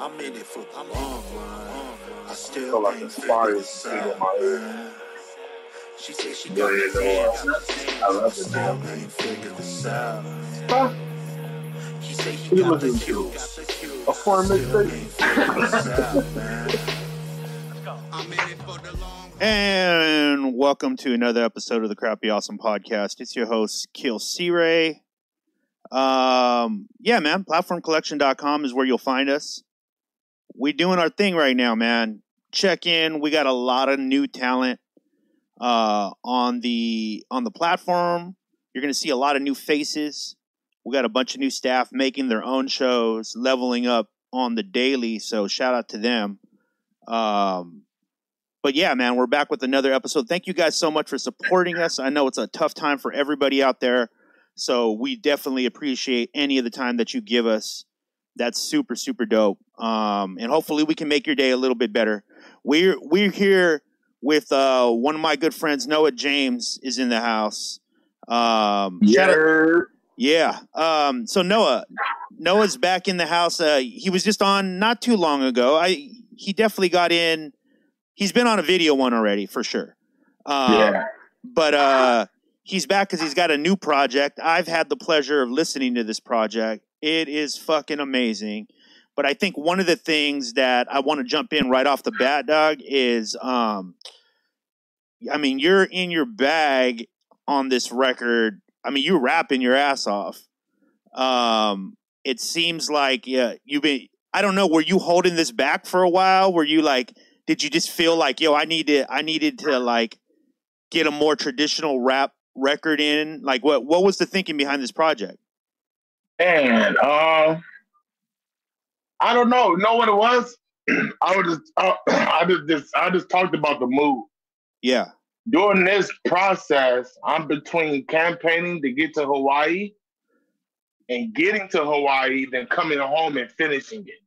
I'm in it for the long run. I still feel like can't the fire figure is this in out, my head. She said she got you this know hand, what? got this I love it, still man. can't figure this out. Huh? He said he You got the listen a foreign Still mixtape? can't figure this out, man. And welcome to another episode of the Crappy Awesome Podcast. It's your host, Kill C Ray. Um, yeah, man, platformcollection.com is where you'll find us. We doing our thing right now, man. Check in. We got a lot of new talent uh on the on the platform. You're gonna see a lot of new faces. We got a bunch of new staff making their own shows, leveling up on the daily. So shout out to them. Um but yeah, man, we're back with another episode. Thank you guys so much for supporting us. I know it's a tough time for everybody out there. So we definitely appreciate any of the time that you give us. That's super, super dope. Um, and hopefully we can make your day a little bit better. We're we're here with uh, one of my good friends, Noa James, is in the house. Um, Yeah. yeah. Um, so Noa, Noa's back in the house. Uh, he was just on not too long ago. I he definitely got in. He's been on a video one already for sure. Um, Yeah. But uh, he's back because he's got a new project. I've had the pleasure of listening to this project. It is fucking amazing. But I think one of the things that I want to jump in right off the bat, Doug, is um, I mean, you're in your bag on this record. I mean, you're rapping your ass off. Um, it seems like yeah, you've been. I don't know. Were you holding this back for a while? Were you like? Did you just feel like yo? I need to. I needed to like get a more traditional rap record in. Like what? What was the thinking behind this project? And um, I don't know. Know what it was? I was just, I, I just, just, I just talked about the move. Yeah. During this process, I'm between campaigning to get to Hawaii and getting to Hawaii, then coming home and finishing it.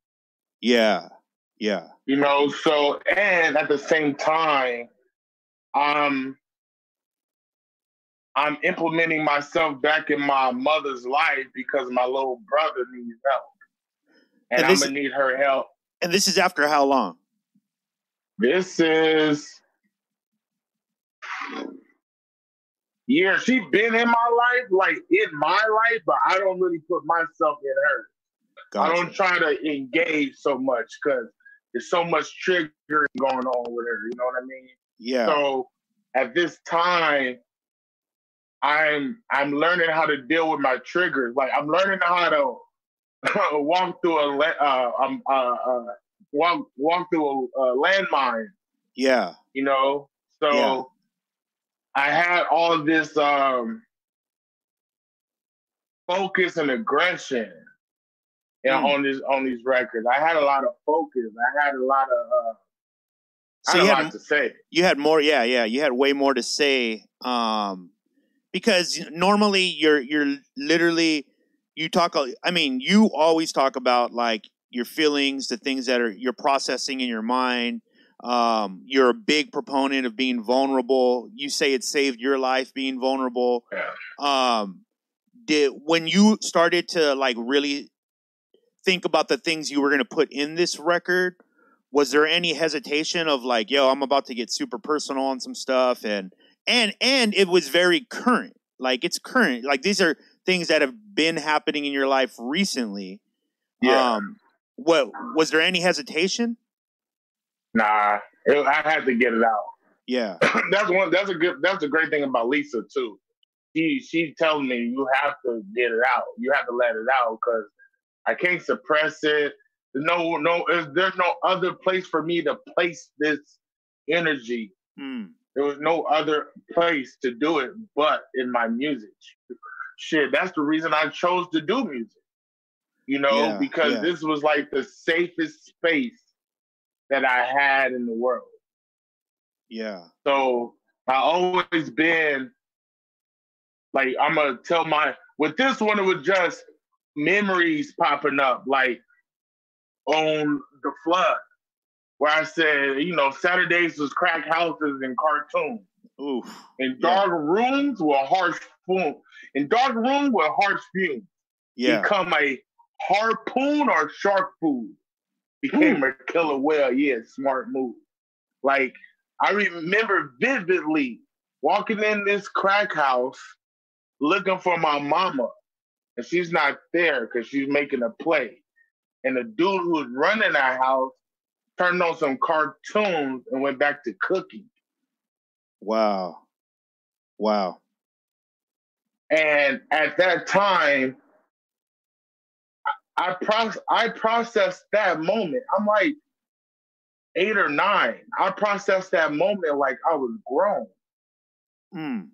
Yeah. Yeah. You know, so and at the same time, um, I'm implementing myself back in my mother's life because my little brother needs help. And, And I'm gonna need her help. And this is after how long? This is yeah, She's been in my life, like in my life, but I don't really put myself in her. I don't try to engage so much because there's so much triggering going on with her. You know what I mean? Yeah. So at this time, I'm I'm learning how to deal with my triggers. Like I'm learning how to walk through a uh, um, uh, uh, walk walk through a, a landmine. yeah. You know, so Yeah. I had all of this um, focus and aggression. You know, Mm. on this on these records, I had a lot of focus. I had a lot of uh, I So had you a had lot to say. you had more yeah yeah you had way more to say um because normally you're you're literally you talk i mean you always talk about like your feelings the things that are you're processing in your mind. Um you're a big proponent of being vulnerable. You say it saved your life being vulnerable. Yeah. um did when you started to like really think about the things you were going to put in this record was there any hesitation of like yo i'm about to get super personal on some stuff and and and it was very current. Like it's current. Like these are things that have been happening in your life recently Yeah. um what was there any hesitation Nah, it, I had to get it out. yeah that's one. That's a good. That's a great thing about Lisa too. She she tells me you have to get it out. You have to let it out because I can't suppress it. There's no no. There's no other place for me to place this energy. Hmm. There was no other place to do it but in my music. Shit, that's the reason I chose to do music. You know, Yeah, because yeah. this was like the safest space that I had in the world. yeah So I always been like I'm gonna tell my with this one it was just memories popping up like on the flood where I said you know Saturdays was crack houses and cartoons Oof. in Yeah. dark rooms were harsh fumes in dark room with harsh fumes Yeah. become a harpoon or shark food became hmm. a killer whale. Yeah, smart move. Like I remember vividly walking in this crack house looking for my mama, and she's not there because she's making a play. And the dude who was running that house turned on some cartoons and went back to cooking. Wow. Wow. And at that time, I proce- I processed that moment. I'm like eight or nine. I processed that moment like I was grown. Mm.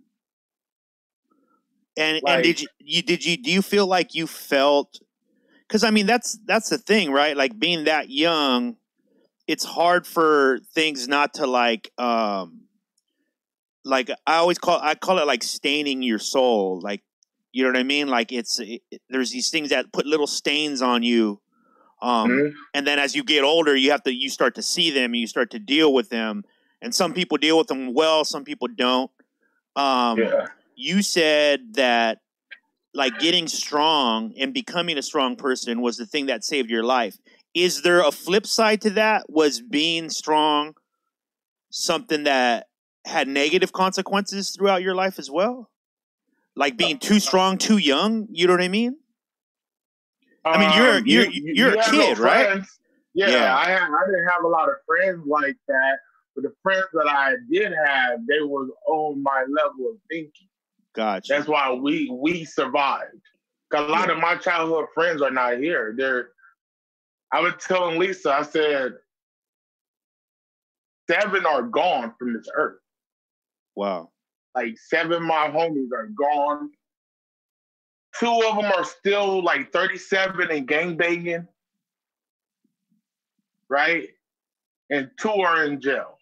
And Like- and did you, you did you do you feel like you felt because I mean that's that's the thing, right? Like being that young, it's hard for things not to like um like I always call I call it like staining your soul. Like you know what I mean? Like it's it, there's these things that put little stains on you. Um Mhm. and then as you get older you have to you start to see them and you start to deal with them and some people deal with them well some people don't um Yeah. you said that like getting strong and becoming a strong person was the thing that saved your life is there a flip side to that was being strong something that had negative consequences throughout your life as well like being too strong too young you know what i mean I mean, you're- Um, you're- you- you're you a have no kid, right? Yeah, Yeah. I had, I didn't have a lot of friends like that, but the friends that I did have, they was on my level of thinking. gotcha That's why we we survived. Cause a lot of my childhood friends are not here. They're. I was telling Lisa, I said, seven are gone from this earth. Wow Like seven of my homies are gone. Two of them are still like 37 and gangbanging. Right? And two are in jail.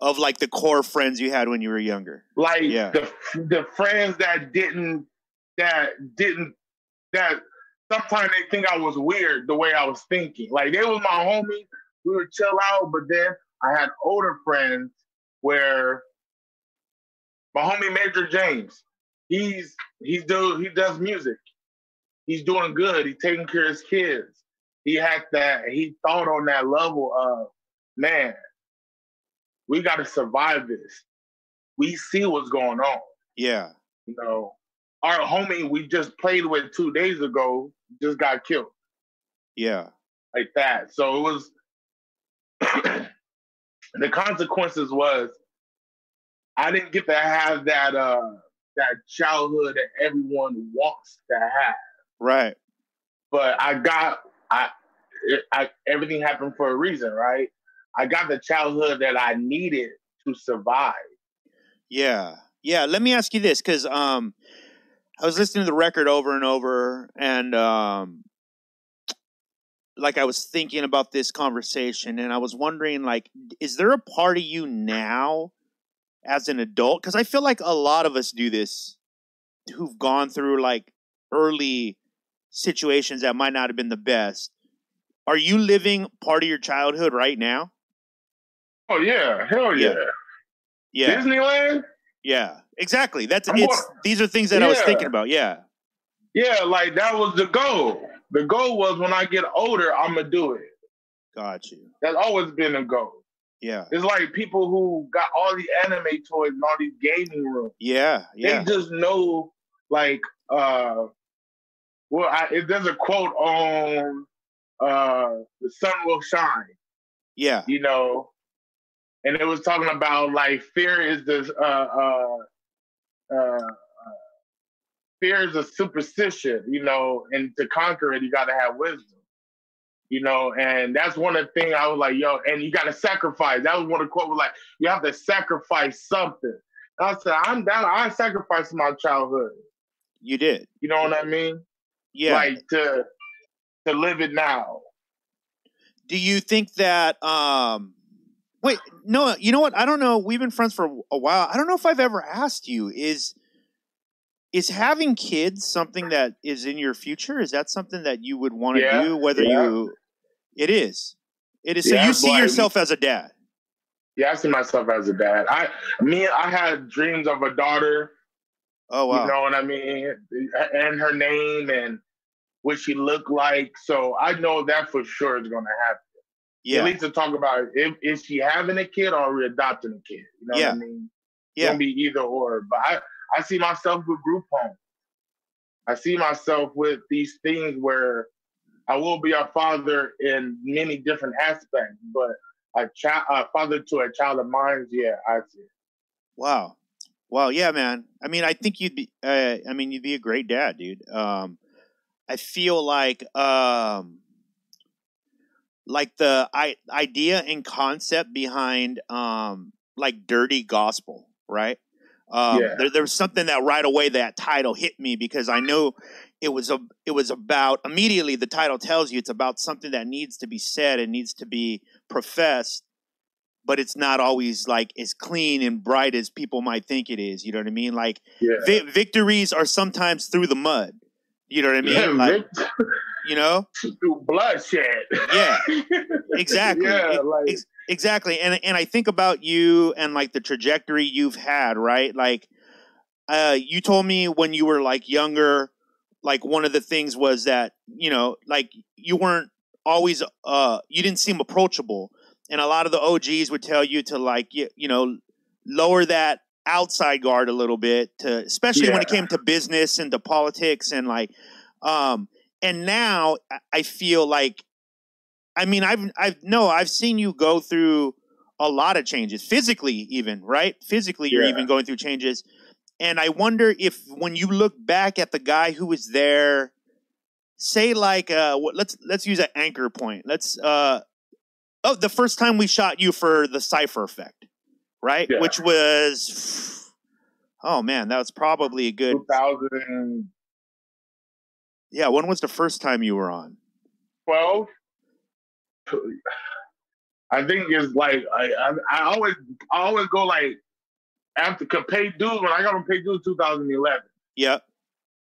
of like the core friends you had when you were younger Like Yeah. the the friends that didn't that didn't that sometimes they think I was weird the way I was thinking. Like they was my homies, we would chill out, but then I had older friends where my homie Major James, he's he's do he does music. He's doing good. He's taking care of his kids. He had that. He thought on that level of man. We got to survive this. We see what's going on. yeah You know, our homie we just played with two days ago just got killed yeah like that. So it was the consequences was I didn't get to have that uh that childhood that everyone wants to have. right But I got I, it, I everything happened for a reason, right? I got the childhood that I needed to survive. Yeah. Yeah. Let me ask you this because um, I was listening to the record over and over, and um, like I was thinking about this conversation, and I was wondering, like, is there a part of you now as an adult? Because I feel like a lot of us do this who've gone through like early situations that might not have been the best. Are you living part of your childhood right now? Oh yeah, hell Yeah. yeah. Yeah. Disneyland? Yeah. Exactly. That's I'm it's going- these are things that I was thinking about. Yeah. Yeah, like that was the goal. The goal was when I get older, I'm gonna do it. Got you. That's always been a goal. Yeah. It's like people who got all these anime toys and all these gaming rooms. Yeah. Yeah. They just know, like, uh, well, I, there's a quote on uh, "The sun will shine," Yeah. you know, and it was talking about like fear is the uh, uh, uh, fear is a superstition, you know, and to conquer it, you got to have wisdom, you know, and that's one of the things I was like, yo, and you got to sacrifice. That was one of the quote was like, you have to sacrifice something. And I said, I'm down. I sacrificed my childhood. You did. You know what I mean? Yeah. Like to to live it now. Do you think that um wait, no, you know what? I don't know. We've been friends for a while. I don't know if I've ever asked you is is having kids something that is in your future? Is that something that you would want to Yeah, do whether yeah. you It is. It is. So you see yourself as a dad. Yeah, I see myself as a dad. I me, I had dreams of a daughter. Oh wow. You know what I mean? And her name and what she looked like. So I know that for sure is gonna happen. Yeah. At least to talk about if is she having a kid or are we adopting a kid? You know Yeah. what I mean? It's Yeah. gonna be either or. But I, I see myself with group home. I see myself with these things where I will be a father in many different aspects, but a child, a father to a child of mine, yeah, I see. Wow. Wow. Yeah, man. I mean, I think you'd be. Uh, I mean, you'd be a great dad, dude. Um, I feel like, um, like the I, idea and concept behind, um, like dirty gospel, right? Um, Yeah. there, there was something that right away that title hit me because I know it was a it was about immediately the title tells you it's about something that needs to be said and needs to be professed but it's not always like as clean and bright as people might think it is. You know what I mean? Like Yeah. vi- victories are sometimes through the mud. You know what I mean? Yeah, like you know, through bloodshed. Yeah. exactly, yeah, like ex- exactly. And and I think about you and like the trajectory you've had, right? Like, uh, you told me when you were like younger, like one of the things was that you know, like you weren't always, uh, you didn't seem approachable, and a lot of the OGs would tell you to like, you, you know, lower that outside guard a little bit to especially when it came to business and to politics and like um and now I- feel like I mean I've I've no I've seen you go through a lot of changes physically even right? Physically you're Yeah. even going through changes. And I wonder if when you look back at the guy who was there say like uh what, let's let's use an anchor point. Let's uh oh the first time we shot you for the Cypher Effect right Yeah. which was oh man that was probably a good 2012. yeah when was the first time you were on 12. I think it's like I, I I always I always go like after pay dues when I got on pay dues 2011. yeah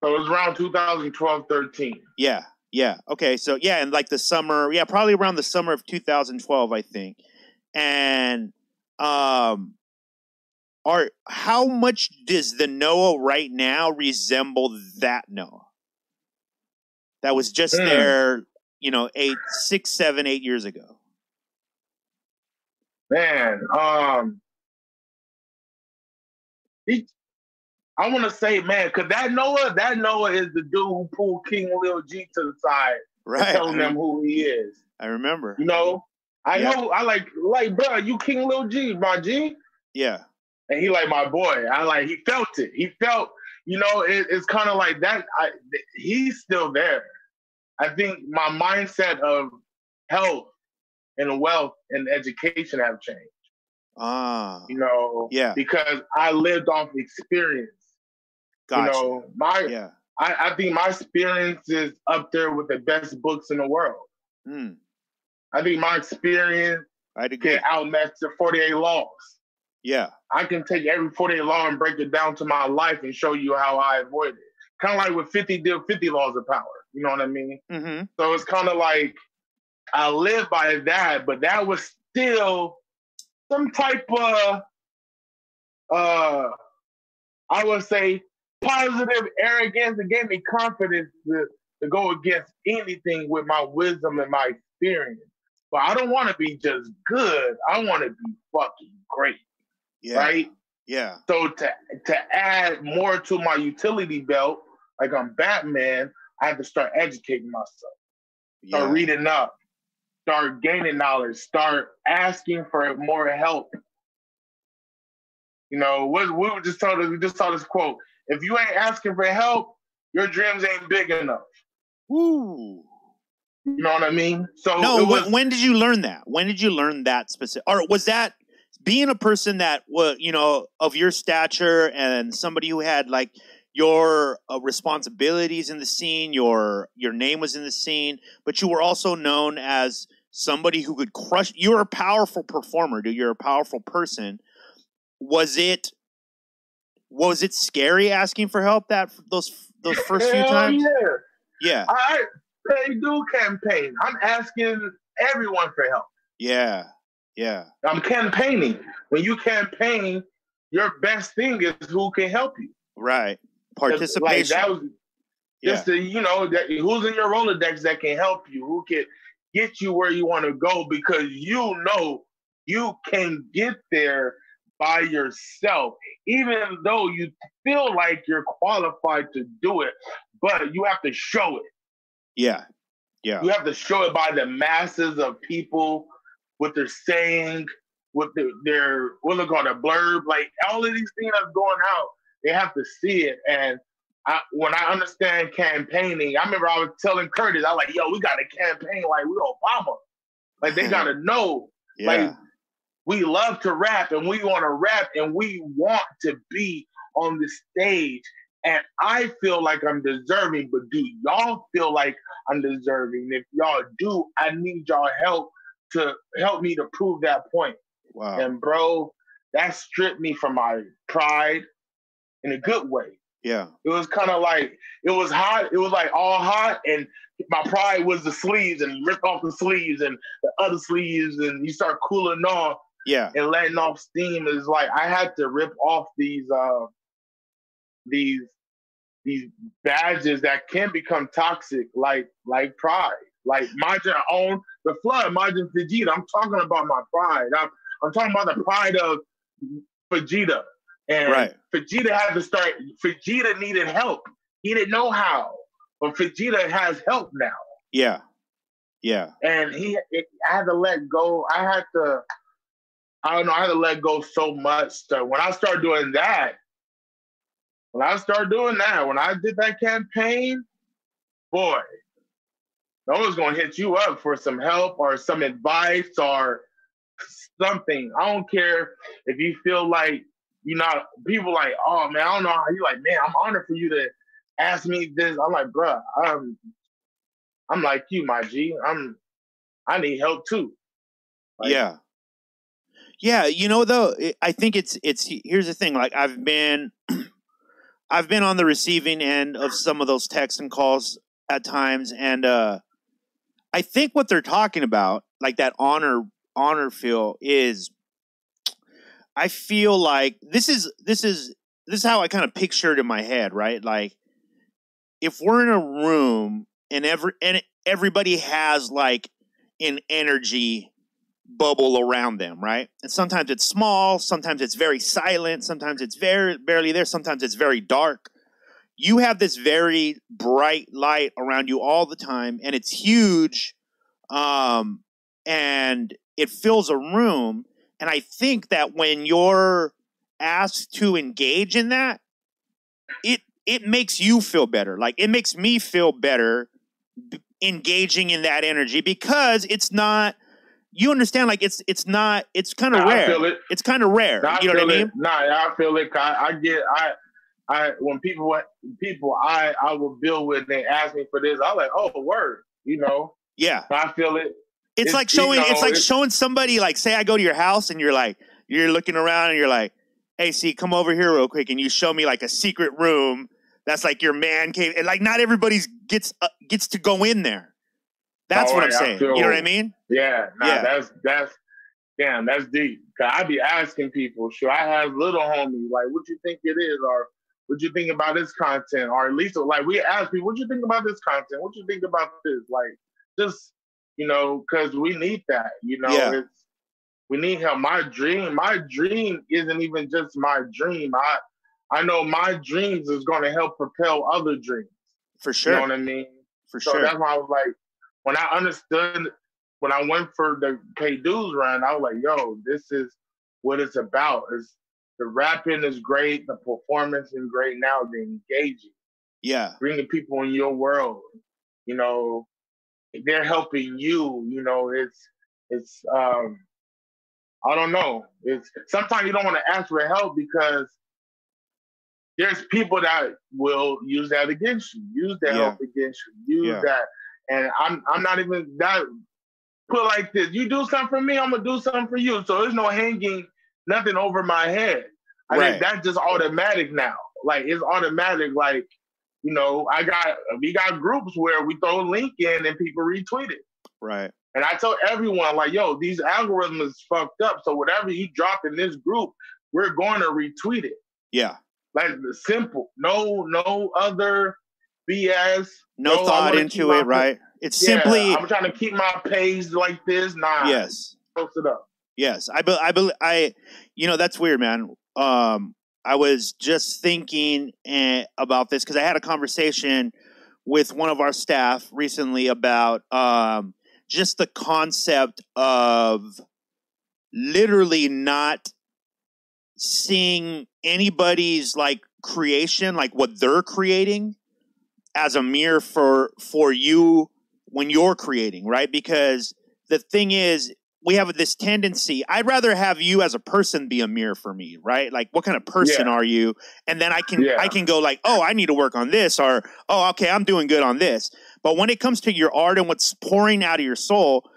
So it was around 2012, 13. Yeah, yeah. Okay, so yeah, and like the summer, yeah, probably around the summer of 2012, I think. And um are how much does the Noa right now resemble that Noa? That was just Hmm. there, you know, eight, six, seven, eight years ago. Man, um, he, I want to say, man, because that Noa, that Noa is the dude who pulled King Lil G to the side, Right. telling them who he is. I remember. You know, I Yeah. know, I like, like, bro, you King Lil G, my G, Yeah. and he like my boy. I like, he felt it. He felt, you know, it, it's kind of like that. I, he's still there. I think my mindset of health and wealth and education have changed. Ah. You know, Yeah. because I lived off experience. Gotcha. You know, my yeah. I, I think my experience is up there with the best books in the world. Hmm. I think my experience agree. can outmatch the 48 laws. Yeah. I can take every 48 law and break it down to my life and show you how I avoid it. Kind of like with 50 deal 50 laws of power. You know what I mean? Mm-hmm. So it's kind of like I live by that, but that was still some type of uh I would say positive arrogance that gave me confidence to, to go against anything with my wisdom and my experience. But I don't want to be just good. I want to be fucking great. Yeah. Right? Yeah. So to to add more to my utility belt, like I'm Batman, I have to start educating myself start Yeah. reading up, start gaining knowledge, start asking for more help. You know, what we were just told us we just saw this quote. If you ain't asking for help, your dreams ain't big enough. Woo. You know what I mean? So no was, when, did you learn that? When did you learn that specific or was that being a person that was you know of your stature and somebody who had like your uh, responsibilities in the scene your your name was in the scene but you were also known as somebody who could crush you're a powerful performer dude. You're a powerful person. Was it was it scary asking for help that those those first few times? Yeah. yeah. I pay do campaign. I'm asking everyone for help. yeah yeah I'm campaigning. When you campaign, your best thing is who can help you. Right. participation Like that was Yeah. Just to, you know, that who's in your Rolodex that can help you, who can get you where you want to go because you know you can get there by yourself, even though you feel like you're qualified to do it, but you have to show it. Yeah. Yeah. You have to show it by the masses of people, what they're saying, what their, their what they call a blurb, like all of these things that's going out. They have to see it. And I, when I understand campaigning, I remember I was telling Curtis, I was like, yo, we got a campaign like we Obama. Like they gotta know. Yeah. Like we love to rap and we want to rap and we want to be on the stage. And I feel like I'm deserving, but do y'all feel like I'm deserving? If y'all do, I need y'all help to help me to prove that point. wow. And bro, that stripped me from my pride in a good way. yeah. It was kind of like it was hot. It was like all hot, and my pride was the sleeves, and rip off the sleeves and the other sleeves, and you start cooling off Yeah. and letting off steam. Is like I had to rip off these uh these these badges that can become toxic, like like pride. Like Majin own the flood, Majin Vegeta. I'm talking about my pride. I'm I'm talking about the pride of Vegeta. And Right. Vegeta had to start. Vegeta needed help. He didn't know how, but Vegeta has help now, Yeah. Yeah. and he. It, I had to let go. I had to. I don't know. I had to let go so much. So when I started doing that, when I start doing that, when I did that campaign, boy, no one's gonna hit you up for some help or some advice or something. I don't care if you feel like you're not people like, oh man, I don't know how you like, man, I'm honored for you to ask me this. I'm like, bruh, I'm I'm like you, my G. I'm I need help too. Like- yeah. Yeah, you know though, I think it's it's here's the thing, like I've been I've been on the receiving end of some of those texts and calls at times and uh I think what they're talking about, like that honor honor feel is I feel like this is this is this is how I kind of picture it in my head, right? Like if we're in a room and every and everybody has like an energy bubble around them, right? And sometimes it's small, sometimes it's very silent, sometimes it's very barely there, sometimes it's very dark. You have this very bright light around you all the time, and it's huge, um, and it fills a room. And I think that when you're asked to engage in that, it it makes you feel better. Like it makes me feel better engaging in that energy because it's not you understand like it's it's not it's kind of Nah, rare it. it's kind of rare Nah, you know what i mean it. Nah, I feel it. I, I get. I, I when people people I I will deal with, they ask me for this. I like, oh, word. You know, yeah I feel it. it's, It's- like showing you know, it's like it's- showing somebody like say i go to your house and you're like you're looking around and you're like hey see come over here real quick and you show me like a secret room that's like your man cave and like not everybody's gets uh, gets to go in there that's Oh, what i'm saying feel- you know what i mean Yeah, nah, Yeah. that's that's damn, that's deep. Cause I be asking people, should I have little homie? Like, what you think it is, or what you think about this content, or at least like we ask people, what you think about this content? What you think about this? Like, just you know, cause we need that. You know, Yeah. it's we need help. My dream, my dream isn't even just my dream. I I know my dreams is going to help propel other dreams. for sure. You know what I mean? for So sure that's why I was like, when I understood, when I went for the pay dues run, I was like, yo, this is what it's about. Is the rapping is great, the performance is great. Now the engaging, yeah bringing people in your world. You know, they're helping you. You know, it's it's um, I don't know. It's sometimes you don't want to ask for help because there's people that will use that against you, use that Yeah. help against you, use Yeah. that. And I'm I'm not even that put like this. You do something for me, I'm gonna do something for you. So there's no hanging nothing over my head. I Right. think that's just automatic now. Like it's automatic. Like you know, I got we got groups where we throw a link in and people retweet it. right And I tell everyone, like, yo, these algorithms fucked up. So whatever you drop in this group, we're going to retweet it. yeah Like simple. No, no other BS. no, thought into it, right? It's Yeah, simply I'm trying to keep my page like this. Nah, yes. post it up. Yes, I, be, I, be, I, you know, that's weird, man. Um, I was just thinking eh, about this because I had a conversation with one of our staff recently about um, just the concept of literally not seeing anybody's like creation, like what they're creating, as a mirror for for you when you're creating, right? Because the thing is, we have this tendency i'd rather have you as a person be a mirror for me right like what kind of person Yeah. are you and then i can Yeah. i can go like oh i need to work on this or oh okay i'm doing good on this but when it comes to your art and what's pouring out of your soul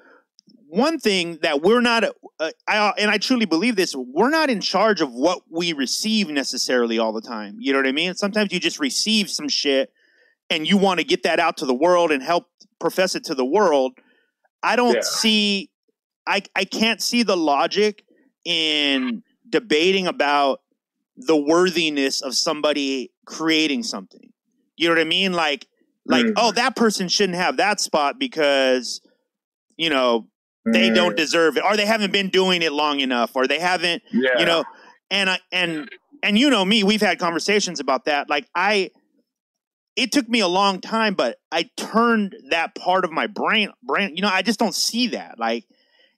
one thing that we're not uh, I, and i truly believe this we're not in charge of what we receive necessarily all the time you know what i mean sometimes you just receive some shit and you want to get that out to the world and help profess it to the world i don't Yeah. see I, I can't see the logic in debating about the worthiness of somebody creating something. You know what I mean? Like like Mm. oh that person shouldn't have that spot because you know they Mm, don't deserve it or they haven't been doing it long enough or they haven't Yeah. you know and I and and you know me we've had conversations about that like I it took me a long time but I turned that part of my brain brain you know I just don't see that. Like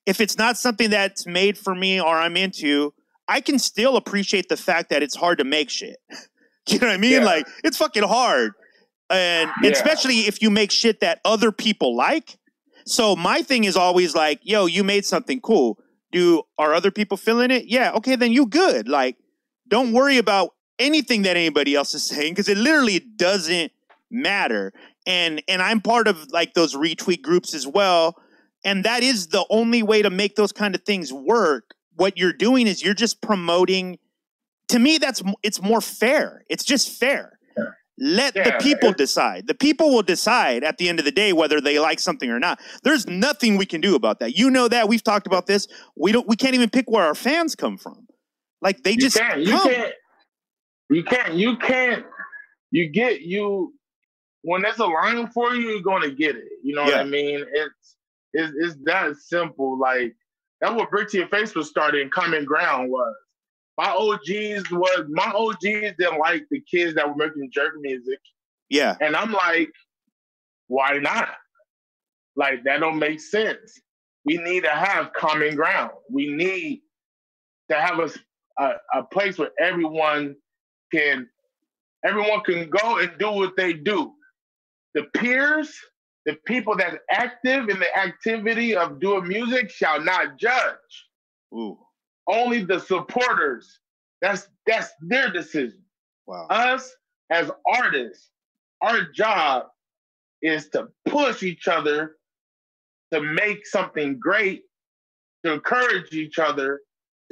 if it's not something that's made for me or I'm into I can still appreciate the fact that it's hard to make shit. You know what I mean? Yeah. like it's fucking hard. And Yeah. especially if you make shit that other people like. So my thing is always like yo you made something cool. Do are other people feeling it? Yeah okay then you good. Like don't worry about anything that anybody else is saying because it literally doesn't matter. And and i'm part of like those retweet groups as well. And that is the only way to make those kind of things work. What you're doing is you're just promoting to me that's it's more fair. It's just fair. Let the people decide. The people will decide at the end of the day whether they like something or not. There's nothing we can do about that. You know that. We've talked about this. We don't we can't even pick where our fans come from. Like they you just can't. You come. can't. You can't. You can't. You get you when there's a line for you. You're going to get it. You know what I mean? It's it's it's that simple. Like that's what Brick to Your Face was started. And Common Ground was. My OGs was my OGs didn't like the kids that were making jerk music, yeah and I'm like, why not? Like that don't make sense. We need to have common ground. We need to have a a place where everyone can everyone can go and do what they do. The peers, the people that's active in the activity of doing music shall not judge. Ooh, Only the supporters. That's that's their decision wow. us as artists, our job is to push each other to make something great, to encourage each other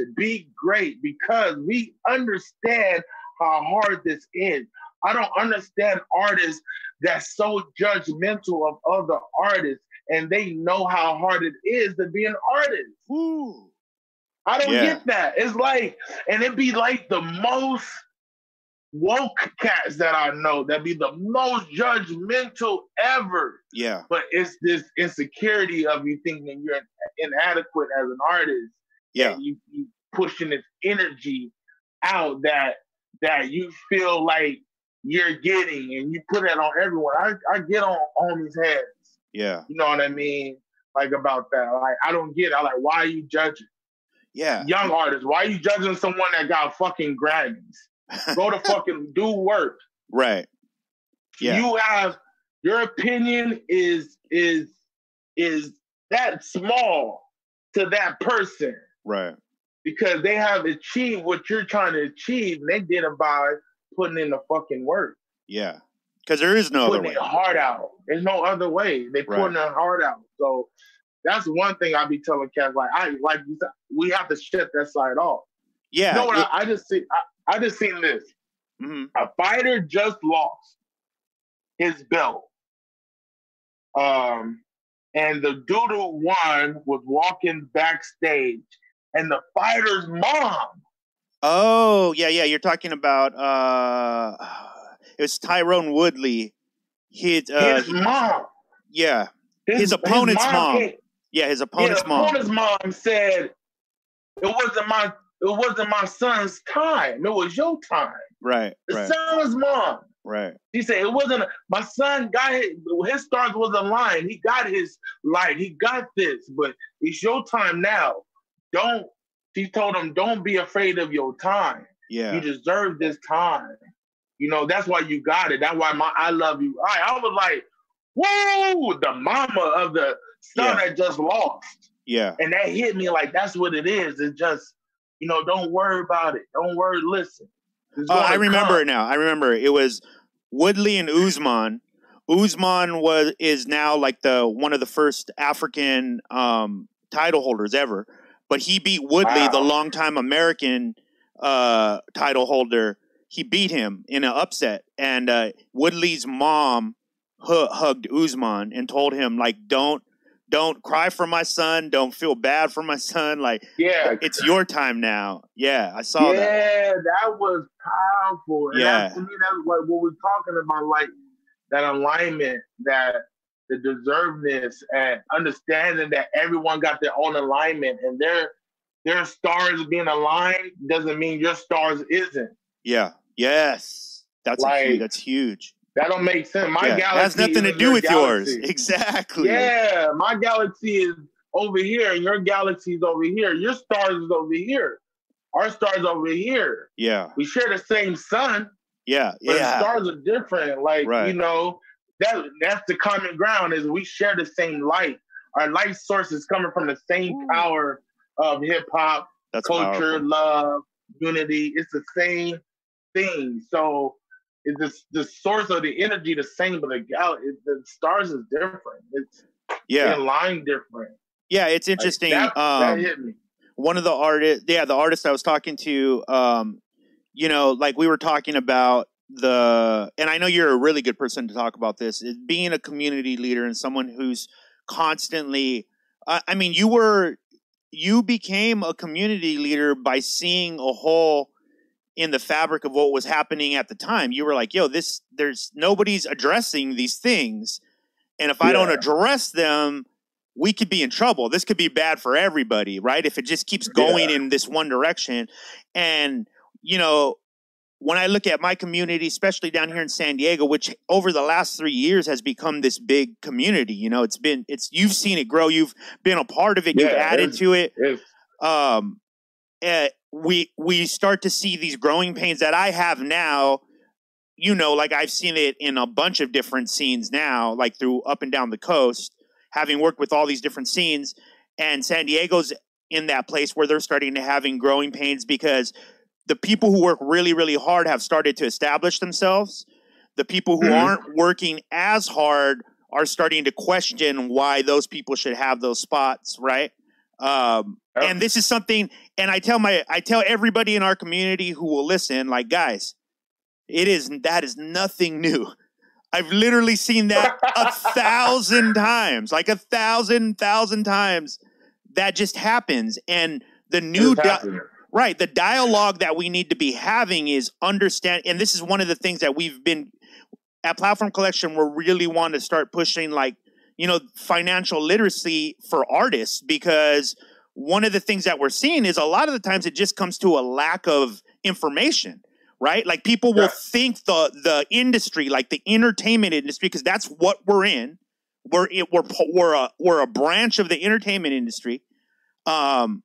to be great because we understand how hard this is. I don't understand artists that's so judgmental of other artists and they know how hard it is to be an artist. Ooh. I don't Yeah. get that. It's like, and it'd be like the most woke cats that I know that'd be the most judgmental ever. Yeah. But it's this insecurity of you thinking you're inadequate as an artist. Yeah. And you, you pushing this energy out that that you feel like you're getting and you put that on everyone. I, I get on homies' heads. Yeah. You know what I mean? Like about that. Like I don't get it. I'm like, why are you judging? Yeah. young artists. Why are you judging someone that got fucking Grammys? Go to fucking do work. right. Yeah. You have your opinion is is is that small to that person Right. Because they have achieved what you're trying to achieve, and they did it by putting in the fucking work, Yeah. Because there is no other putting way. their heart out. There's no other way. They Right. putting their heart out. So that's one thing I be telling cats like I like you said, we have to shut that side off. Yeah. you know what? it- I, I just see. I, I just seen this. mhm. a fighter just lost his belt. Um, and the dude who won was walking backstage, and the fighter's mom. Oh, yeah, yeah. You're talking about uh it was Tyrone Woodley his uh, his mom. yeah, His opponent's mom. came- yeah, his opponent's mom. opponent's mom said it wasn't my it wasn't my son's time. It was your time. Right, The right, son's mom. right. He said it wasn't my son got his, his stars was aligned. He got his light. He got this, but it's your time now. Don't she told him, don't be afraid of your time. Yeah, You deserve this time. You know, that's why you got it. That's why my I love you. I, I was like, whoa, the mama of the son Yeah. that just lost. yeah, And that hit me like that's what it is. It's just, you know, don't worry about it. Don't worry, listen. Oh, I remember come. it now. I remember it. It was Woodley and Usman. Usman was is now like the one of the first African um, title holders ever, but he beat Woodley, Wow. the longtime American uh, title holder. He beat him in an upset, and uh, Woodley's mom hu- hugged Usman and told him like, "Don't." Don't cry for my son. Don't feel bad for my son. Like Yeah. it's your time now. Yeah, I saw yeah, that. Yeah, that. was powerful. And Yeah. that, to me, that's what, what we're talking about, like that alignment, that the deservedness, and understanding that everyone got their own alignment, and their their stars being aligned doesn't mean your stars isn't. Yeah. Yes. That's a huge, Like, that's huge. That don't make sense. My yeah. galaxy has nothing to do your with yours. Exactly. Yeah, my galaxy is over here, and your galaxy is over here. Your stars is over here. Our stars over here. Yeah. We share the same sun, Yeah. but the Yeah. stars are different. Like Right. you know, that that's the common ground is we share the same light. Our light source is coming from the same power of hip hop, culture, powerful. love, unity. It's the same thing. So it's the, the source of the energy the same, but the gal the stars is different. It's Yeah. in line different. Yeah. It's interesting. that, that um, hit me. one of the artists, yeah, the artist I was talking to, um, you know, like we were talking about the, and I know you're a really good person to talk about this, is being a community leader and someone who's constantly, I I mean, you were, you became a community leader by seeing a hole in the fabric of what was happening at the time. You were like, yo, this, there's nobody's addressing these things. And if I don't address them, we could be in trouble. This could be bad for everybody, right? If it just keeps going in this one direction. And, you know, when I look at my community, especially down here in San Diego, which over the last three years has become this big community, you know, it's been, it's, you've seen it grow. You've been a part of it. You've added to it. Um, eh, we, we start to see these growing pains that I have now. You know, like I've seen it in a bunch of different scenes now, like through up and down the coast, having worked with all these different scenes. And San Diego's in that place where they're starting to having growing pains because the people who work really, really hard have started to establish themselves. The people who Mhm. aren't working as hard are starting to question why those people should have those spots, right? Um, and this is something, and I tell my, I tell everybody in our community who will listen, like, guys, it is that is nothing new. I've literally seen that a thousand times, like a thousand, thousand times. That just happens, and the new it's di- happening. Right the dialogue that we need to be having is understand and this is one of the things that we've been at platform collection we're really want to start pushing like you know financial literacy for artists because one of the things that we're seeing is a lot of the times it just comes to a lack of information right? Like people will Yeah. think the the industry like the entertainment industry because that's what we're in. We're it, we're we're a we're a branch of the entertainment industry. Um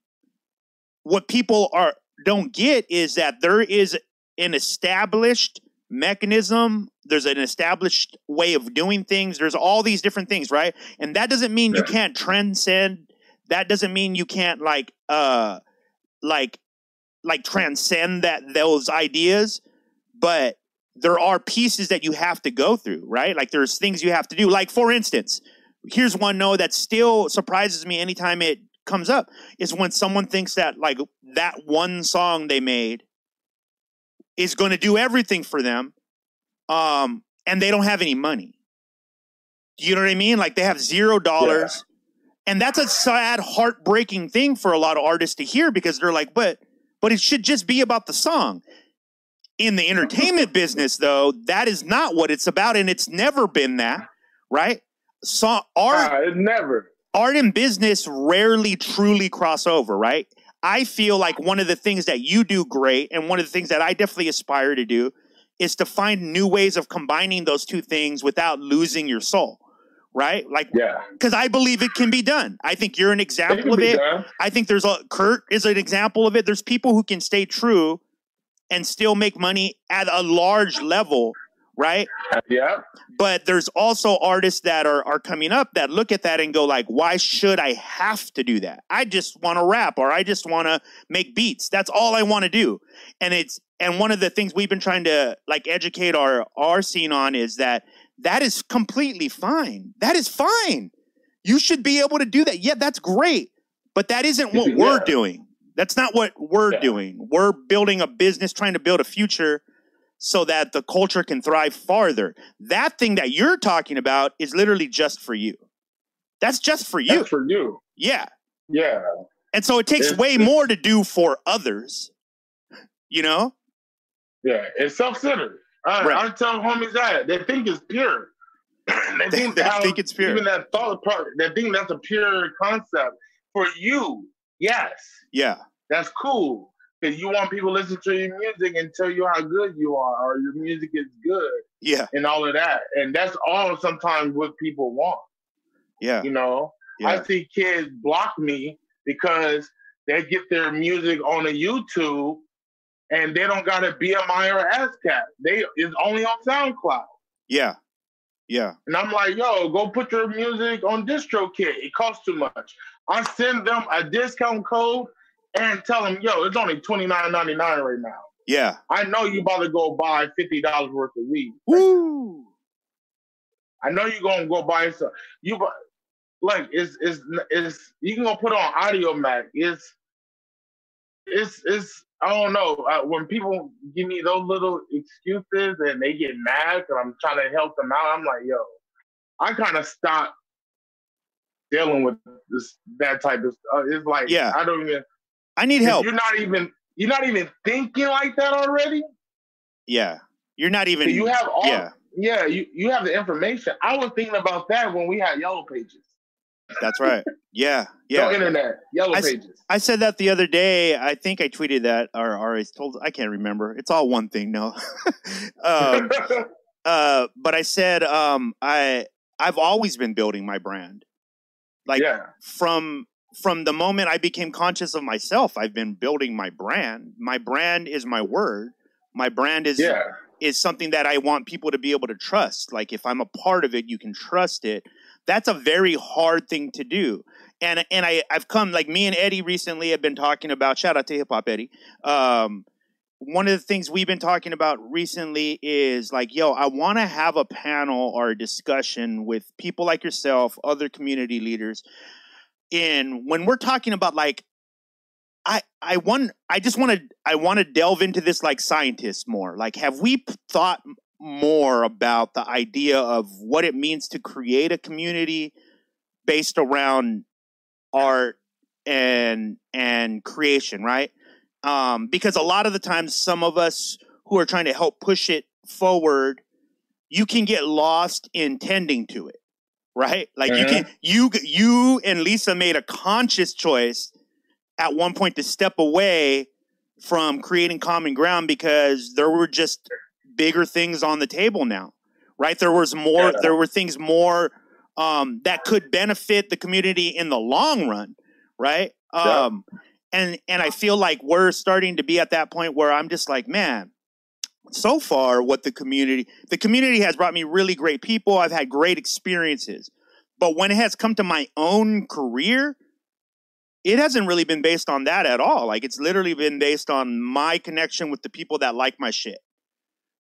what people are don't get is that there is an established mechanism there's an established way of doing things there's all these different things right? And that doesn't mean you can't transcend that doesn't mean you can't like uh like like transcend that those ideas but there are pieces that you have to go through right? Like there's things you have to do. Like for instance here's one no that still surprises me anytime it comes up is when someone thinks that like that one song they made is going to do everything for them um and they don't have any money. You know what i mean? Like they have zero dollars. And that's a sad heartbreaking thing for a lot of artists to hear because they're like but but it should just be about the song. In the entertainment business, though, that is not what it's about, and it's never been that, right? So art, Uh, never. Art and business rarely truly cross over, right? I feel like one of the things that you do great, and one of the things that I definitely aspire to do, is to find new ways of combining those two things without losing your soul, right? Like, Yeah. because I believe it can be done. I think you're an example can of it. done. I think there's a Kurt is an example of it. There's people who can stay true and still make money at a large level, right? Yeah. But there's also artists that are are coming up that look at that and go like, why should I have to do that? I just want to rap or I just want to make beats. That's all I want to do. And it's and one of the things we've been trying to like educate our our scene on is that that is completely fine. That is fine. You should be able to do that. Yeah, that's great. But that isn't what Yeah. we're doing. That's not what we're Yeah. doing. We're building a business, trying to build a future so that the culture can thrive farther. That thing that you're talking about is literally just for you. That's just for you. That's for you. yeah. Yeah. And so it takes It's- way more to do for others. You know? Yeah. It's self-centered. I, Right. I tell homies that they think it's pure. they They, think, they how- think it's pure. Even that thought part, they think that's a pure concept for you. Yes, yeah. that's cool because you want people to listen to your music and tell you how good you are or your music is good Yeah. and all of that. And that's all sometimes what people want. Yeah. You know, Yeah. I see kids block me because they get their music on a YouTube and they don't got a BMI or ASCAP. They it's only on SoundCloud. Yeah. Yeah. And I'm like, yo, go put your music on DistroKid. It costs too much. I send them a discount code and tell them, yo, it's only $29.99 right now. Yeah. I know you about to go buy $50 worth of weed. Woo. I know you're gonna go buy some. You like it's it's it's you can go put on Audiomack. It's it's it's I don't know. Uh, when people give me those little excuses and they get mad because I'm trying to help them out, I'm like, yo, I kind of stop dealing with this that type of stuff. It's like Yeah. I don't even. I need help. You're not even you're not even thinking like that already. Yeah. You're not even So you have all Yeah. yeah, you, you have the information. I was thinking about that when we had yellow pages. That's right. Yeah. No Yeah. internet, yellow I pages. I said that the other day. I think I tweeted that or, or I told I can't remember. It's all one thing, no. um, uh, but I said um, I I've always been building my brand. Like yeah, from from the moment I became conscious of myself, I've been building my brand. My brand is my word. My brand is yeah, is something that I want people to be able to trust. Like if I'm a part of it, you can trust it. That's a very hard thing to do. And and I I've come like me and Eddie recently have been talking about shout out to Hip Hop Eddie. Um one of the things we've been talking about recently is like, yo, I want to have a panel or a discussion with people like yourself, other community leaders. In when we're talking about like I I want I just want to I want to delve into this like scientists more. Like, have we thought more about the idea of what it means to create a community based around art and and creation, right? Um, because a lot of the times, some of us who are trying to help push it forward, you can get lost in tending to it, right? Like you can you you and Lisa made a conscious choice at one point to step away from creating common ground because there were just bigger things on the table now right there was more Yeah. there were things more um, that could benefit the community in the long run right Yeah. um, and and i feel like we're starting to be at that point where i'm just like man so far what the community the community has brought me really great people i've had great experiences but when it has come to my own career it hasn't really been based on that at all. Like it's literally been based on my connection with the people that like my shit.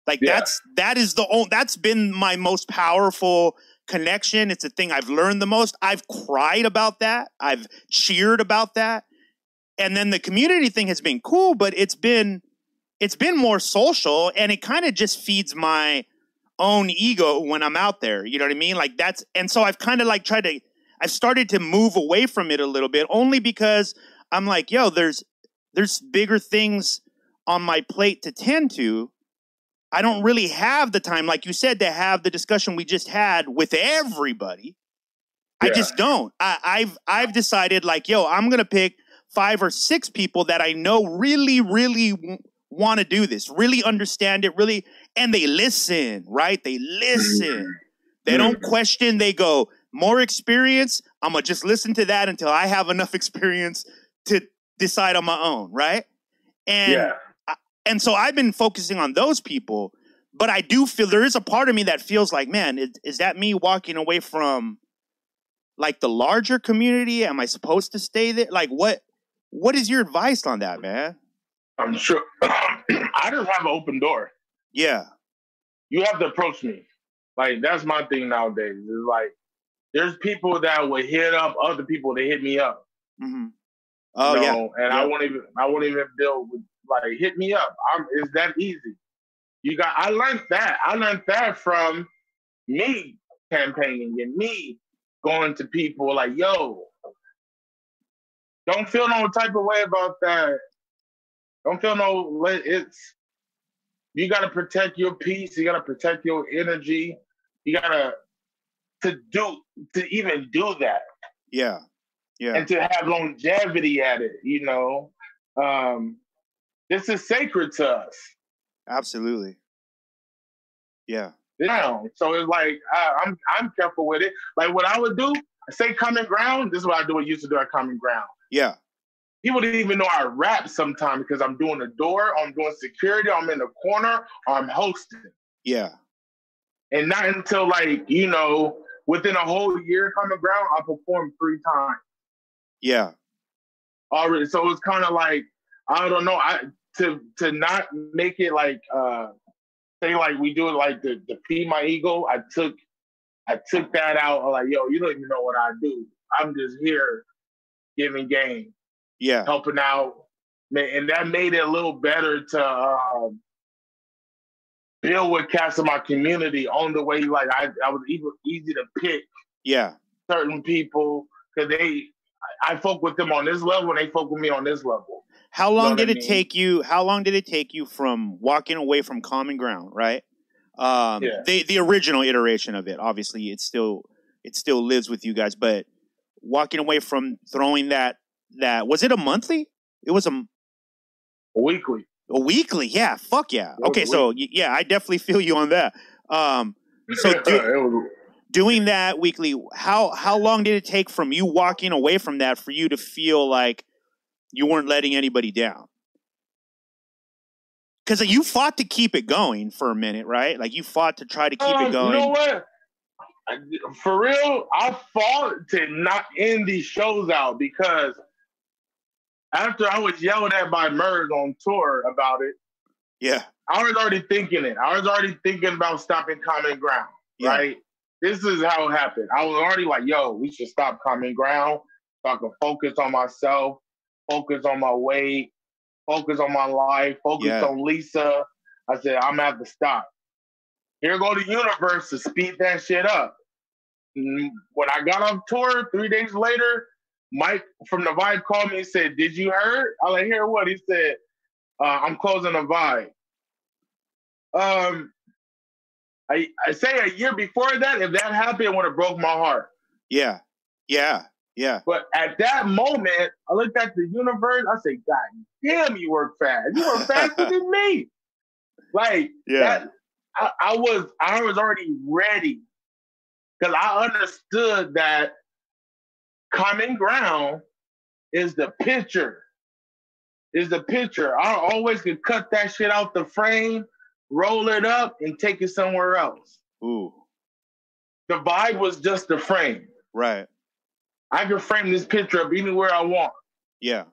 Like Yeah. that's that is the only that's been my most powerful connection. It's a thing I've learned the most. I've cried about that. I've cheered about that. And then the community thing has been cool, but it's been it's been more social and it kind of just feeds my own ego when I'm out there. You know what I mean? Like that's and so I've kind of like tried to I've started to move away from it a little bit only because I'm like, yo, there's there's bigger things on my plate to tend to I don't really have the time, like you said, to have the discussion we just had with everybody. I just don't. I, I've I've decided like, yo, I'm gonna pick five or six people that I know really, really want to do this, really understand it, really, and they listen, right? They listen. They don't question. They go more experience. I'm gonna just listen to that until I have enough experience to decide on my own, right? And yeah. and so I've been focusing on those people, but I do feel there is a part of me that feels like, man, is, is that me walking away from like the larger community? Am I supposed to stay there? Like, what what is your advice on that, man? I'm sure. I just have an open door. Yeah, You have to approach me. Like that's my thing nowadays. Is like there's people that would hit up other people to hit me up. hmm oh you yeah, know, and I won't even I won't even build with like hit me up. I'm it's that easy. You got I learned that. I learned that from me campaigning and me going to people like, yo, don't feel no type of way about that. Don't feel no it's you gotta protect your peace, you gotta protect your energy, you gotta to do to even do that yeah, yeah, and to have longevity at it, you know. Um, this is sacred to us absolutely. Yeah, now. So it's like I, I'm I'm careful with it. Like what I would do, I say common ground. This is what I do. I used to do at common ground. yeah, People wouldn't even know I rap sometimes because I'm doing the door, I'm doing security, I'm in the corner, or I'm hosting. yeah, And not until like you know within a whole year common ground, I performed three times. yeah, already. So it's kind of like I don't know. I to to not make it like uh say like we do it like the the feed my ego. I took I took that out. I'm like yo, you don't even know what I do. I'm just here giving game, yeah, helping out, and that made it a little better to um, build with cats in my community on the way. Like I, I was even easy to pick yeah. certain people because they. I I folk with them on this level, and they folk with me on this level. How long what did it mean? take you? How long did it take you from walking away from Common Ground, right? Um, Yeah. the the original iteration of it. Obviously, it still it still lives with you guys, but walking away from throwing that that was it a monthly? It was a, Weekly. a weekly. Yeah, fuck yeah. Okay, so yeah, I definitely feel you on that. Um, So do- doing that weekly, how how long did it take from you walking away from that for you to feel like you weren't letting anybody down? Because you fought to keep it going for a minute, right? Like you fought to try to keep Um, it going. You know what? I- For real, I fought to not end these shows out because after I was yelled at by Murs on tour about it, yeah, I was already thinking it. I was already thinking about stopping Common Ground, Yeah. right? This is how it happened. I was already like, yo, we should stop Common Ground so I can focus on myself, focus on my weight, focus on my life, focus Yeah. on Lisa. I said, I'm gonna have to stop. Here go the universe to speed that shit up. Mm, When I got off tour, three days later, Mike from the Vibe called me and said, Did you heard? I like, hear what? He said, uh, I'm closing the Vibe. Um, I, I say a year before that, if that happened, it would have broke my heart. yeah, yeah, yeah, But at that moment, I looked at the universe. I said, God damn, you work fast. You work faster than me. Like yeah, that, I, I was I was already ready because I understood that common ground is the picture. Is the picture. I always could cut that shit out the frame, roll it up, and take it somewhere else. Ooh, The vibe was just the frame. right, I can frame this picture up anywhere I want. yeah,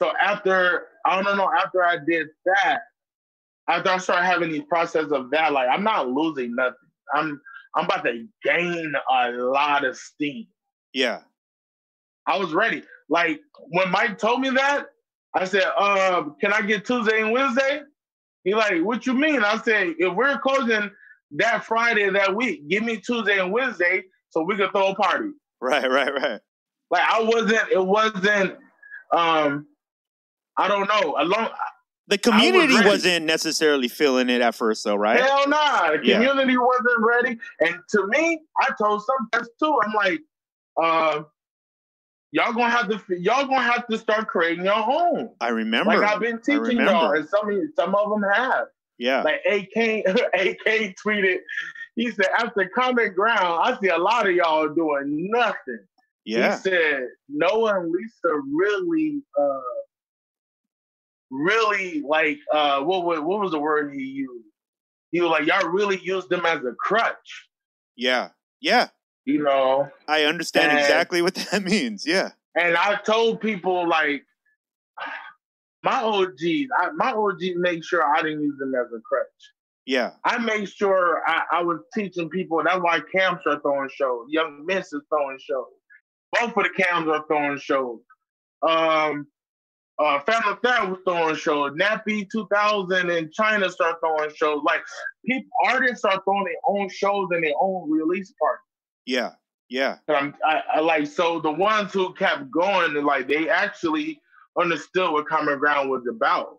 So after I don't know, after I did that, after I started having these process of that, like I'm not losing nothing. I'm I'm about to gain a lot of steam. yeah, I was ready. Like when Mike told me that, I said, uh, can I get Tuesday and Wednesday? He like, what you mean? I said, if we're closing that Friday that week, give me Tuesday and Wednesday so we can throw a party. right, right, right. Like I wasn't, it wasn't, um, I don't know. Along, The community ready. wasn't necessarily feeling it at first, though, right? Hell nah. The Yeah. community wasn't ready. And to me, I told some guys too. I'm like, uh, y'all gonna have to y'all gonna have to start creating your own. I remember. Like I've been teaching y'all, and some of some of them have. yeah, Like AK AK tweeted, he said after common ground, I see a lot of y'all doing nothing. yeah, He said Noa and Lisa really, uh, really like uh, what was what was the word he used? He was like, y'all really used them as a crutch, yeah, yeah. You know. I understand And- exactly what that means. Yeah, And I told people like, my OGs, I, my OGs make sure I didn't use them as a crutch. yeah, I made sure I, I was teaching people. That's why camps are throwing shows. Young Miss is throwing shows. Both of the camps are throwing shows. Um, uh, Family Affair was throwing shows. Nappy 2000 in China start throwing shows. Like people, artists are throwing their own shows and their own release parties. Yeah, yeah, I, I like so the ones who kept going, like they actually understood what Common Ground was about.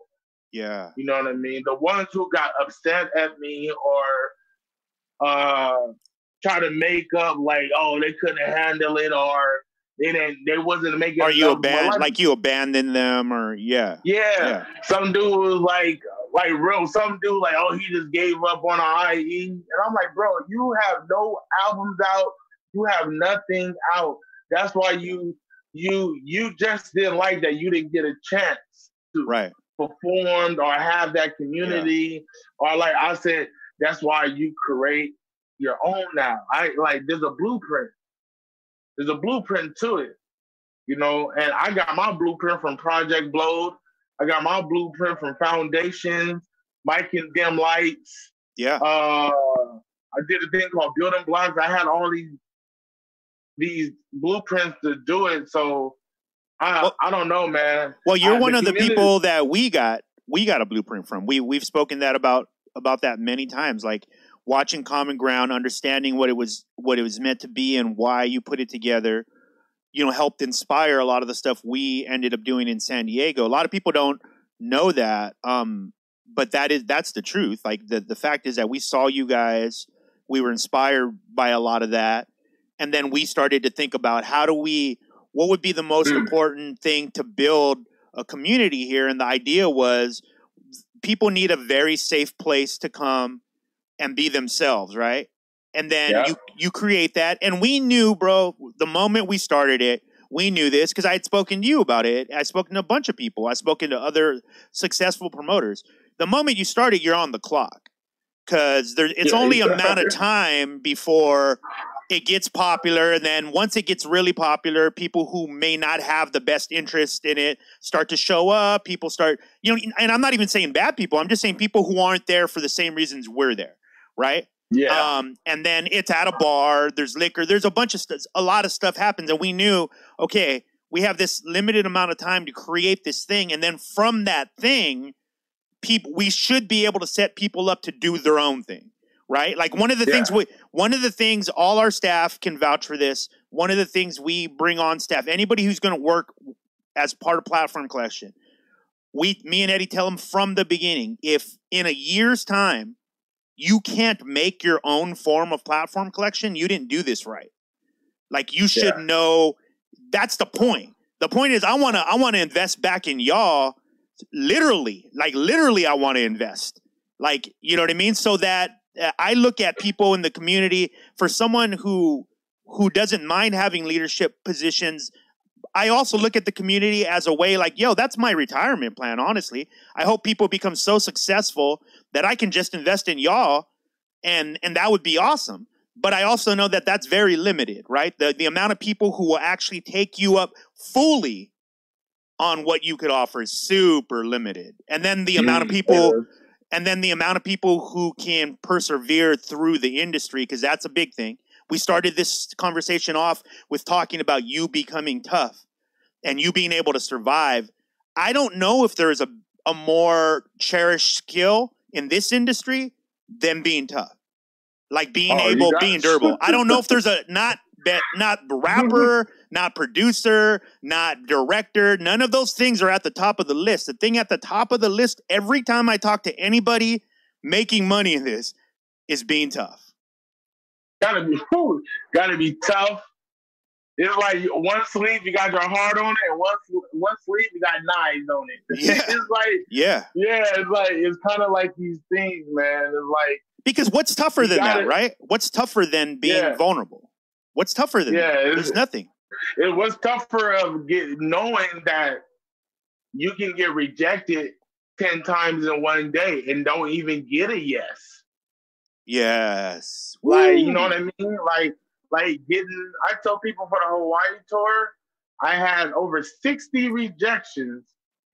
yeah, You know what I mean? The ones who got upset at me or uh try to make up like, oh, they couldn't handle it or they didn't they wasn't making Are you abandoned? Like you abandoned them, or yeah, yeah. yeah. Some dude was like like real some dude like, oh, he just gave up on our IE. And I'm like, bro, you have no albums out, you have nothing out. That's why you you you just didn't like that you didn't get a chance to right, performed or have that community or like I said, that's why you create your own now. I like there's a blueprint. There's a blueprint to it. You know, and I got my blueprint from Project Blowed. I got my blueprint from Foundations, Mike and Dim Lights. yeah, Uh I did a thing called Building Blocks. I had all these these blueprints to do it. So I Well- I don't know, man. Well, you're I- one the of the people that we got we got a blueprint from. We we've spoken that about about that many times. Like watching Common Ground, understanding what it was what it was meant to be and why you put it together. You know, helped inspire a lot of the stuff we ended up doing in San Diego. A lot of people don't know that, um, but that is that's the truth. Like the the fact is that we saw you guys, we were inspired by a lot of that, and then we started to think about how do we what would be the most Mm. important thing to build a community here and the idea was people need a very safe place to come and be themselves right and then Yeah. you you create that. And we knew bro the moment we started it we knew this because i had spoken to you about it. I spoken to a bunch of people. I spoken to other successful promoters. The moment you start it you're on the clock because there it's Yeah, only a amount of time before it gets popular. And then once it gets really popular people who may not have the best interest in it start to show up. People start you know and i'm not even saying bad people. I'm just saying people who aren't there for the same reasons we're there right Yeah. um, and then it's at a bar there's liquor there's a bunch of stuff a lot of stuff happens and we knew okay we have this limited amount of time to create this thing and then from that thing people we should be able to set people up to do their own thing right like one of the things we one of the things all our staff can vouch for this one of the things we bring on staff anybody who's going to work as part of platform collection we me and eddie tell them from the beginning if in a year's time you can't make your own form of platform collection you didn't do this right. Like you should Yeah. know that's the point. The point is i want to i want to invest back in y'all literally like literally i want to invest. Like you know what i mean? So that uh, i look at people in the community for someone who who doesn't mind having leadership positions i also look at the community as a way like yo that's my retirement plan honestly. I hope people become so successful that i can just invest in y'all and and that would be awesome. But i also know that that's very limited right? The the amount of people who will actually take you up fully on what you could offer is super limited. And then the amount of mm, people and then the amount of people who can persevere through the industry because that's a big thing. We started this conversation off with talking about you becoming tough and you being able to survive. I don't know if there's a, a more cherished skill in this industry than being tough like being Oh, able being durable i don't know if there's a not bet not rapper not producer, not director. None of those things are at the top of the list. The thing at the top of the list every time I talk to anybody making money in this is being tough. Gotta be, gotta be tough. It's like one sleeve you got your heart on it, and one one sleeve you got knives on it. Yeah. it's like Yeah. yeah, it's like it's kind of like these things, man. It's like Because what's tougher than that, gotta- right? What's tougher than being Yeah. vulnerable? What's tougher than Yeah, that? There's nothing. it was tougher of get knowing that you can get rejected ten times in one day and don't even get a yes. Yes. Like you know what I mean? Like like getting. I tell people for the Hawaii tour, I had over sixty rejections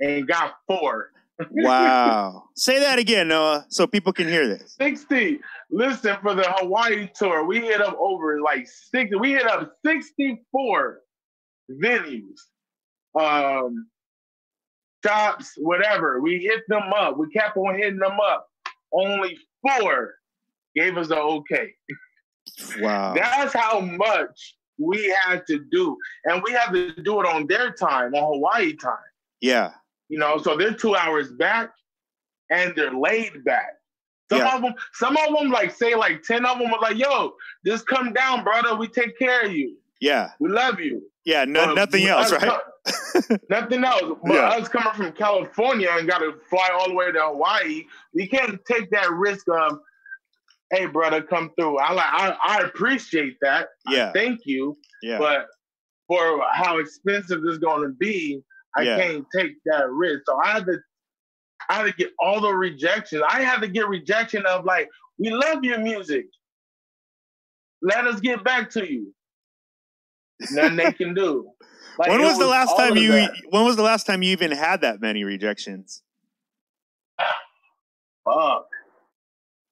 and got four. Wow. Say that again, Noa, so people can hear this. 60. Listen, for the Hawaii tour, we hit up over like 60. We hit up 64 venues, um, shops, whatever. We hit them up. We kept on hitting them up. Only four gave us the okay. Wow. That's how much we had to do. And we had to do it on their time, on Hawaii time. Yeah. You know, so they're two hours back and they're laid back. Some Yeah. of them, some of them, like say like 10 of them were like, yo, just come down, brother. We take care of you. Yeah. We love you. Yeah. No, But nothing else, right? co- nothing else. But Yeah. us coming from California and got to fly all the way to Hawaii, we can't take that risk of, hey, brother, come through. I like, I, I appreciate that. Yeah. Thank you. Yeah. But for how expensive this going to be, I Yeah. can't take that risk. So I had to, I had to get all the rejections. I had to get rejection of like, we love your music. Let us get back to you. Nothing they can do. Like, when it was the last time you that. when was the last time you even had that many rejections? Fuck.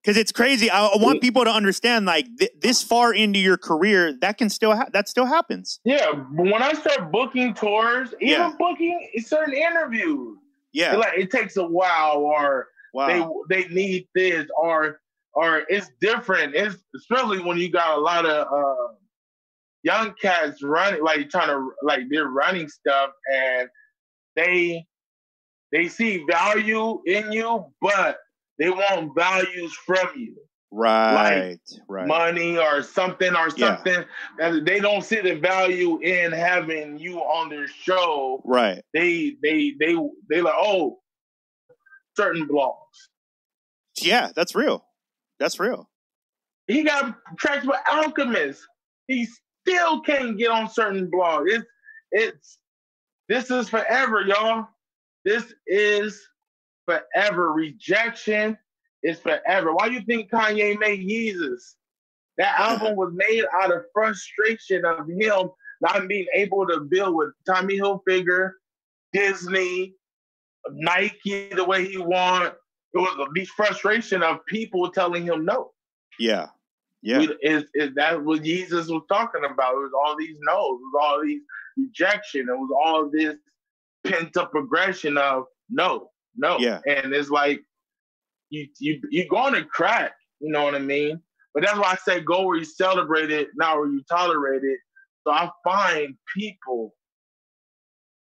Because it's crazy. I, I want Yeah. people to understand, like th- this far into your career, that can still ha- that still happens. Yeah, but when I start booking tours, even Yeah. booking certain interviews, Yeah. like it takes a while, or Wow. they they need this or or it's different. It's especially when you got a lot of uh, young cats running, like trying to like they're running stuff and they they see value in you, but they want values from you, right. right. money or something or Yeah. something. that they don't see the value in having you on their show. right. They they they they like oh certain blogs. Yeah. That's real. That's real. He got tracks with Alchemist. He still can't get on certain blogs. It's it's this is forever, y'all. This is forever. Rejection is forever. Why do you think Kanye made Yeezus? That album was made out of frustration of him not being able to build with Tommy Hilfiger, Disney, Nike the way he want. It was the frustration of people telling him no. Yeah. Yeah. Is, is that what Yeezus was talking about? It was all these no's, it was all these rejection, it was all this pent up aggression of no, no. Yeah. And it's like you you you're gonna crack, you know what I mean? But that's why I say go where you celebrate it, not where you tolerate it. So I find people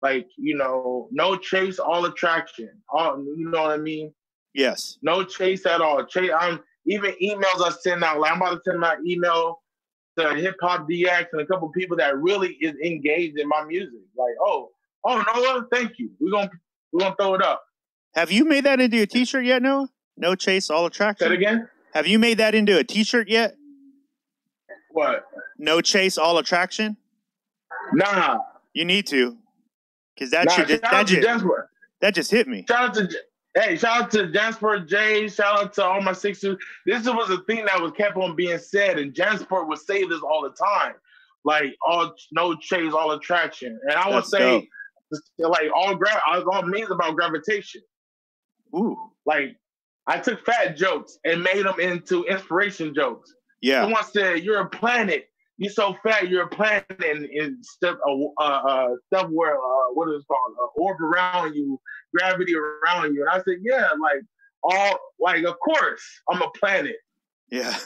like, you know, no chase, all attraction. All you know what I mean? Yes. No chase at all. Chase. I'm even emails I send out. Like I'm about to send my email to Hip Hop DX and a couple people that really is engaged in my music. Like, oh, oh Noa, thank you. We're gonna we're gonna throw it up. Have you made that into a T-shirt yet, Noa? No chase, all attraction. it again. Have you made that into a T-shirt yet? What? No chase, all attraction. Nah. You need to, because that nah should just, that just Jasper. that just hit me. Shout out to Hey, shout out to Jasper J. Shout out to all my Sixers. This was a thing that was kept on being said, and Jasper would say this all the time, like all no chase, all attraction. And I would That's say, like all gra- all means about gravitation. Ooh, Like I took fat jokes and made them into inspiration jokes. yeah, Someone said, "You're a planet. You're so fat. You're a planet." And, and stuff, uh, uh, stuff where uh, what is it called? Uh, orb around you, gravity around you. And I said, "Yeah, like all, like of course, I'm a planet. yeah,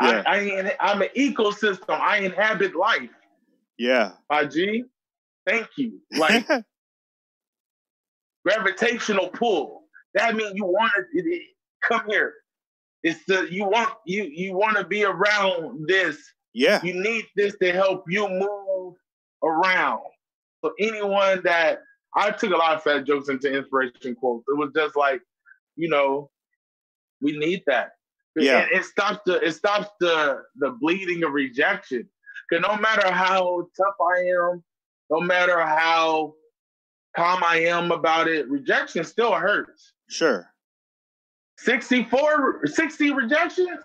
Yeah. I, I, I'm an ecosystem. I inhabit life. Yeah. my G. Thank you. Like gravitational pull. That means you want to come here. It's the you want you you want to be around this. yeah. You need this to help you move around. So anyone that I took a lot of fat jokes into inspiration quotes. It was just like, you know, we need that. Yeah. And it stops the it stops the the bleeding of rejection. Cause no matter how tough I am, no matter how calm I am about it, rejection still hurts. Sure. 64, 60 rejections.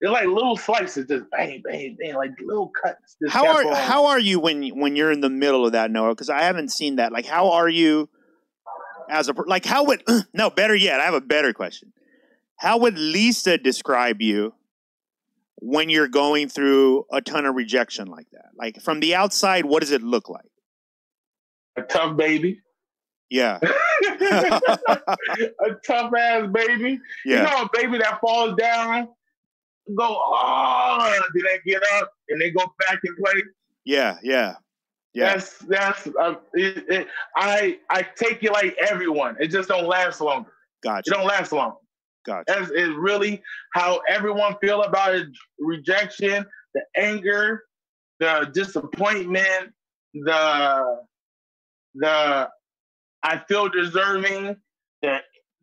They're like little slices, just bang, bang, bang, like little cuts. just How are on. how are you when when you're in the middle of that, Noa? Because I haven't seen that. Like, how are you as a like? How would no better yet? I have a better question. How would Lisa describe you when you're going through a ton of rejection like that? Like from the outside, what does it look like? A tough baby? Yeah, a tough ass baby. You know, a baby that falls down, go oh, then they get up and they go back and play. yeah, yeah, yeah. That's that's uh, it, it, I I take it like everyone. It just don't last longer. Gotcha. It don't last long. gotcha. That's is really how everyone feel about it. Rejection, the anger, the disappointment, the the I feel deserving, the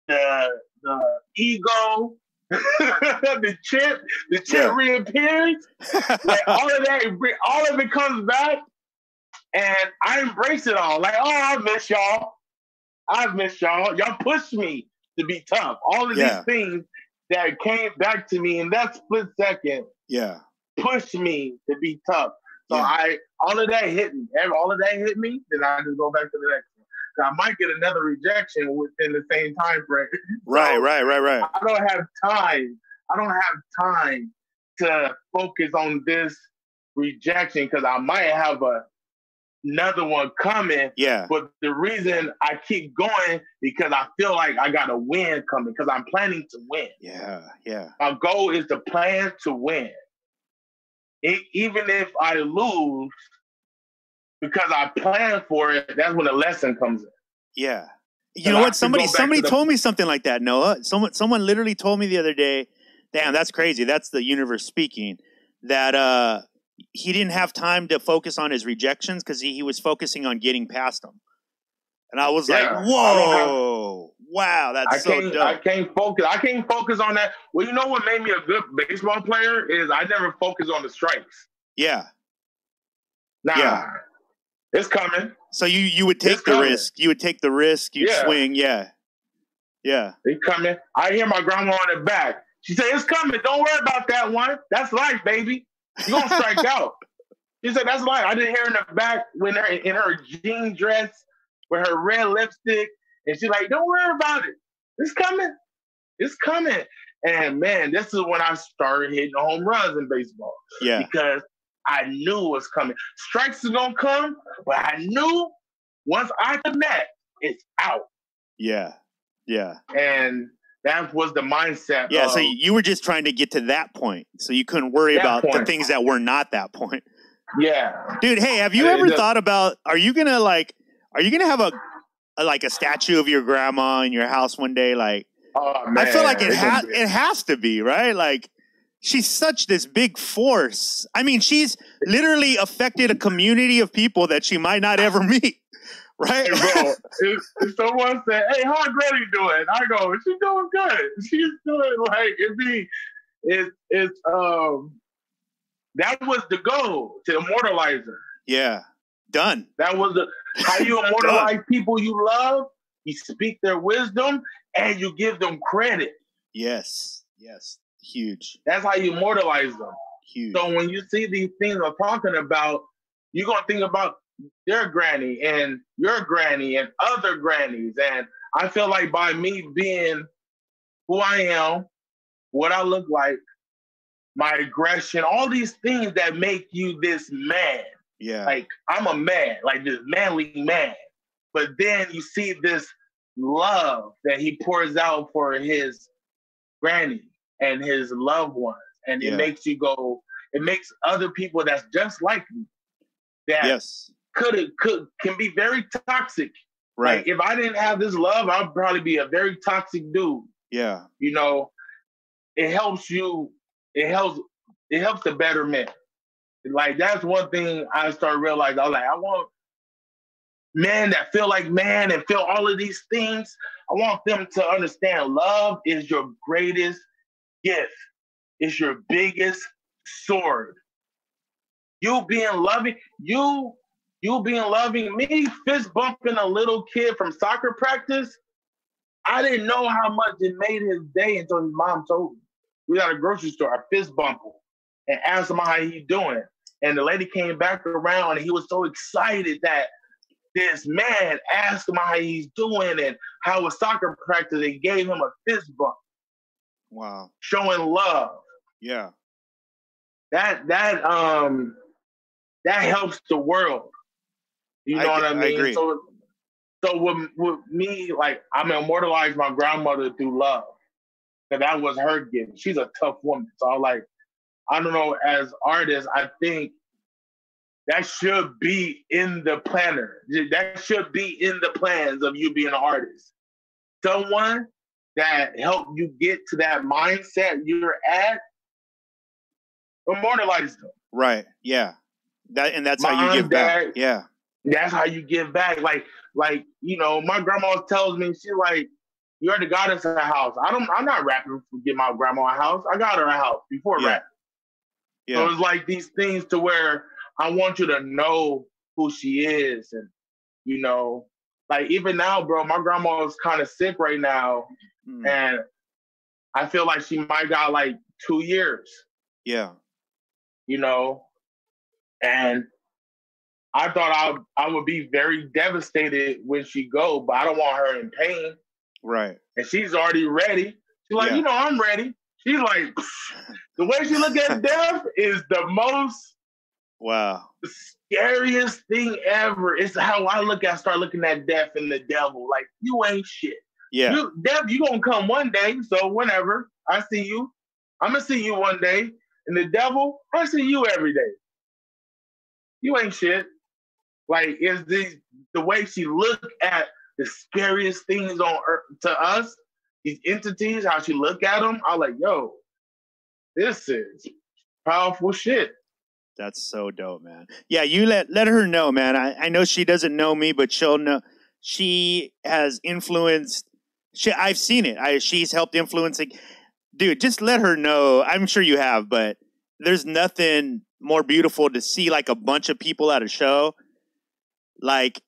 the the ego, the chip, the chip Yeah. reappears. Like all of that, all of it comes back, and I embrace it all. Like, oh, I miss y'all. I miss y'all. Y'all pushed me to be tough. All of Yeah. these things that came back to me in that split second yeah, pushed me to be tough. So Yeah. I all of that hit me. All of that hit me, then I just go back to the next one. I might get another rejection within the same time frame. right, right, right, right. I don't have time. I don't have time to focus on this rejection because I might have a another one coming. Yeah, But the reason I keep going because I feel like I got a win coming because I'm planning to win. yeah, yeah, My goal is to plan to win. E- even if I lose, because I plan for it, that's when the lesson comes in. yeah. You know I what? Somebody somebody to the- told me something like that, Noa. Someone someone literally told me the other day, damn, that's crazy. That's the universe speaking. That uh he didn't have time to focus on his rejections because he, he was focusing on getting past them. And I was Yeah, like, whoa, wow, I that's so can't, I can't focus. I can't focus on that. Well, you know what made me a good baseball player is I never focus on the strikes. Yeah. Nah, Yeah. it's coming. So you you would take It's the coming. risk. You would take the risk. You'd Yeah. swing. Yeah. Yeah. It's coming. I hear my grandma on the back. She said, "It's coming. Don't worry about that one. That's life, baby. You gonna strike out." She said, "That's life." I didn't hear in the back when her in her jean dress with her red lipstick, and she's like, "Don't worry about it. It's coming. It's coming." And man, this is when I started hitting home runs in baseball Yeah. because I knew it was coming. Strikes are gonna come, but I knew once I connect, it's out. Yeah. Yeah. And that was the mindset. Yeah. So you were just trying to get to that point. So you couldn't worry about the things that were not that point. yeah. Dude, hey, have you ever thought about are you gonna like are you gonna have a like a statue of your grandma in your house one day? Like Oh, man. I feel like it has it has to be, right? Like she's such this big force. I mean, she's literally affected a community of people that she might not ever meet. Right? Bro, if, if someone said, "Hey, how Granny doing?" I go, "She's doing good. She's doing like it be, it, it's um, that was the goal to immortalize her. yeah. Done. That was the how you immortalize people you love. You speak their wisdom and you give them credit. Yes. Yes. Huge. That's how you immortalize them. Huge. So when you see these things I'm talking about, you're gonna think about their granny and your granny and other grannies. And I feel like by me being who I am, what I look like, my aggression, all these things that make you this man. Yeah. Like I'm a man, like this manly man. But then you see this love that he pours out for his granny and his loved ones. And Yeah. it makes you go, it makes other people that's just like me that Yes. could could can be very toxic. Right. Like if I didn't have this love, I'd probably be a very toxic dude. yeah. You know, it helps you. It helps. It helps the betterment. Like that's one thing I started realizing. I was like, I want men that feel like man and feel all of these things. I want them to understand love is your greatest gift. It's your biggest sword. You being loving, you you being loving me, fist bumping a little kid from soccer practice. I didn't know how much it made his day until his mom told me. We got a grocery store, I fist bump him and asked him how he doing. And the lady came back around and he was so excited that this man asked him how he's doing and how was soccer practice and gave him a fist bump, Wow. showing love. Yeah. That that um that helps the world. You I know what I mean? So so with, with me, like I'm immortalized my grandmother through love. Cause that was her gift. She's a tough woman. So I like, I don't know, as artists, I think that should be in the planner. That should be in the plans of you being an artist. Someone that helped you get to that mindset you're at, immortalize them. Right. Yeah. That and that's how you Mom, give back. Yeah. That's how you give back. Like, like you know, my grandma tells me she's like, "You're the goddess of the house." I don't. I'm not rapping to get my grandma a house. I got her a house before Yeah. rap. So Yeah. it's like these things to where I want you to know who she is, and you know, like even now, bro, my grandma is kind of sick right now, Mm. and I feel like she might got like two years. Yeah. you know, and I thought I I would be very devastated when she go, but I don't want her in pain. Right. And she's already ready. She's like, Yeah. you know, I'm ready. She's like, the way she look at death is the most Wow. scariest thing ever. It's how I look at start looking at death and the devil. Like you ain't shit. Yeah. You, death, you gonna come one day. So whenever I see you, I'm gonna see you one day. And the devil, I see you every day. You ain't shit. Like is the the way she look at the scariest things on earth to us, these entities, how she look at them. I'm like, yo, this is powerful shit. That's so dope, man. Yeah, you let let her know, man. I, I know she doesn't know me, but she'll know. She has influenced. She, I've seen it. I, she's helped influencing. Dude, just let her know. I'm sure you have, but there's nothing more beautiful to see like a bunch of people at a show, like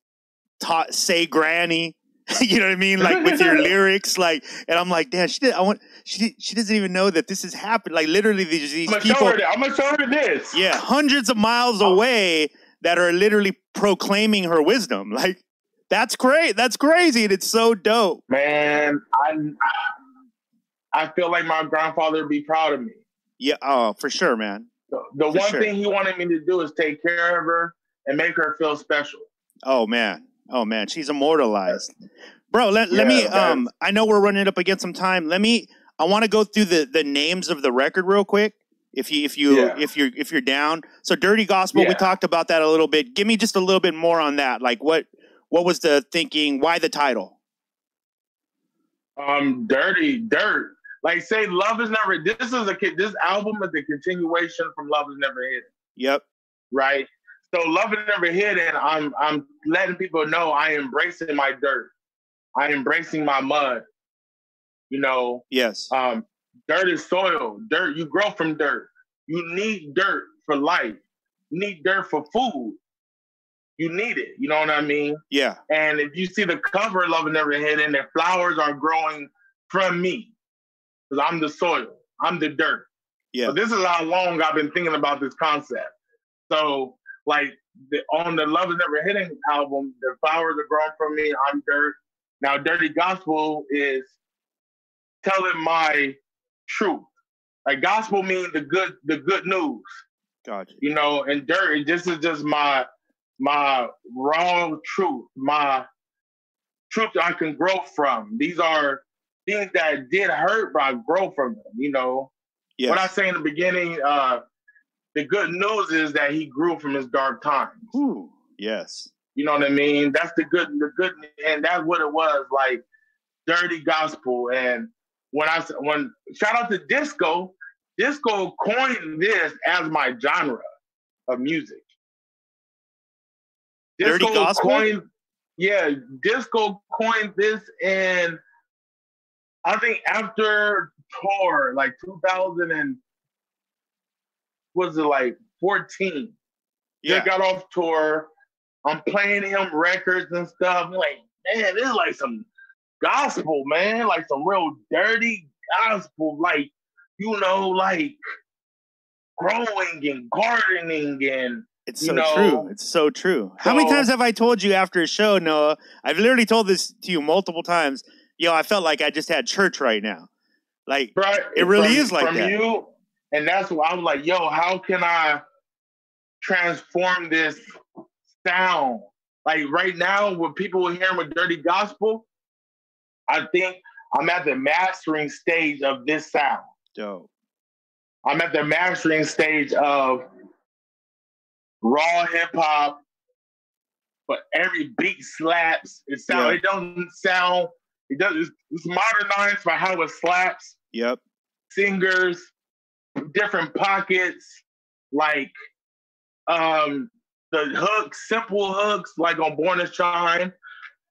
ta- say granny. you know what I mean? Like with your lyrics, like, and I'm like, damn, she did. I want. She she doesn't even know that this has happened. Like literally, these these I'm people. her. I'm gonna show her this. Yeah, hundreds of miles oh. away that are literally proclaiming her wisdom. Like that's great. That's crazy, and it's so dope. Man, I I feel like my grandfather would be proud of me. Yeah. Oh, for sure, man. The, the one sure. thing he wanted me to do is take care of her and make her feel special. Oh man. Oh man. She's immortalized, bro. Let let me. Yeah. Um, I know we're running up against some time. Let me. I want to go through the the names of the record real quick. If you if you Yeah. if you're if you're down. So dirty gospel. We talked about that a little bit. Give me just a little bit more on that. Like what what was the thinking? Why the title? Um, dirty dirt. Like say, love is never. This is a. This album is a continuation from Love is Never Hidden, Yep. right? So love is never hidden. I'm I'm letting people know I embracing my dirt. I embracing my mud. You know, Yes. um, dirt is soil. Dirt, you grow from dirt. You need dirt for life. You need dirt for food. You need it. You know what I mean? Yeah. And if you see the cover of Love and Never Hidden, the flowers are growing from me. Because I'm the soil. I'm the dirt. Yeah. So this is how long I've been thinking about this concept. So like the, on the Love is Never Hidden album, the flowers are growing from me. I'm dirt. Now Dirty Gospel is telling my truth. Like gospel means the good, the good news Gotcha. you know, and dirt. This is just my my raw truth, my truth that I can grow from. These are things that did hurt, but I grow from them. You know, Yes. what I say in the beginning, uh, the good news is that he grew from his dark times. Ooh, yes. You know what I mean? That's the good, the good, and that's what it was like, dirty gospel. And when I when shout out to disco, disco coined this as my genre of music. Dirty gospel? coined, yeah, disco coined this, and I think after tour, like 2000 and was it like 14? Yeah. They got off tour. I'm playing him records and stuff. I'm like, man, this is like some gospel, man. Like some real dirty gospel. Like, you know, like growing and gardening and It's You so know, true. It's so true. How many times have I told you after a show, Noa? I've literally told this to you multiple times. Yo, I felt like I just had church right now. Like, right, It really from- is like from that. you. And that's why I was like, yo, how can I transform this sound? Like right now, when people are hearing with dirty gospel, I think I'm at the mastering stage of this sound. dope. I'm at the mastering stage of raw hip hop, but every beat slaps. It sound Yeah. it doesn't sound it does it's, it's modernized by how it slaps. Yep. Singers, different pockets, like um the hooks, simple hooks, like on Born to Shine,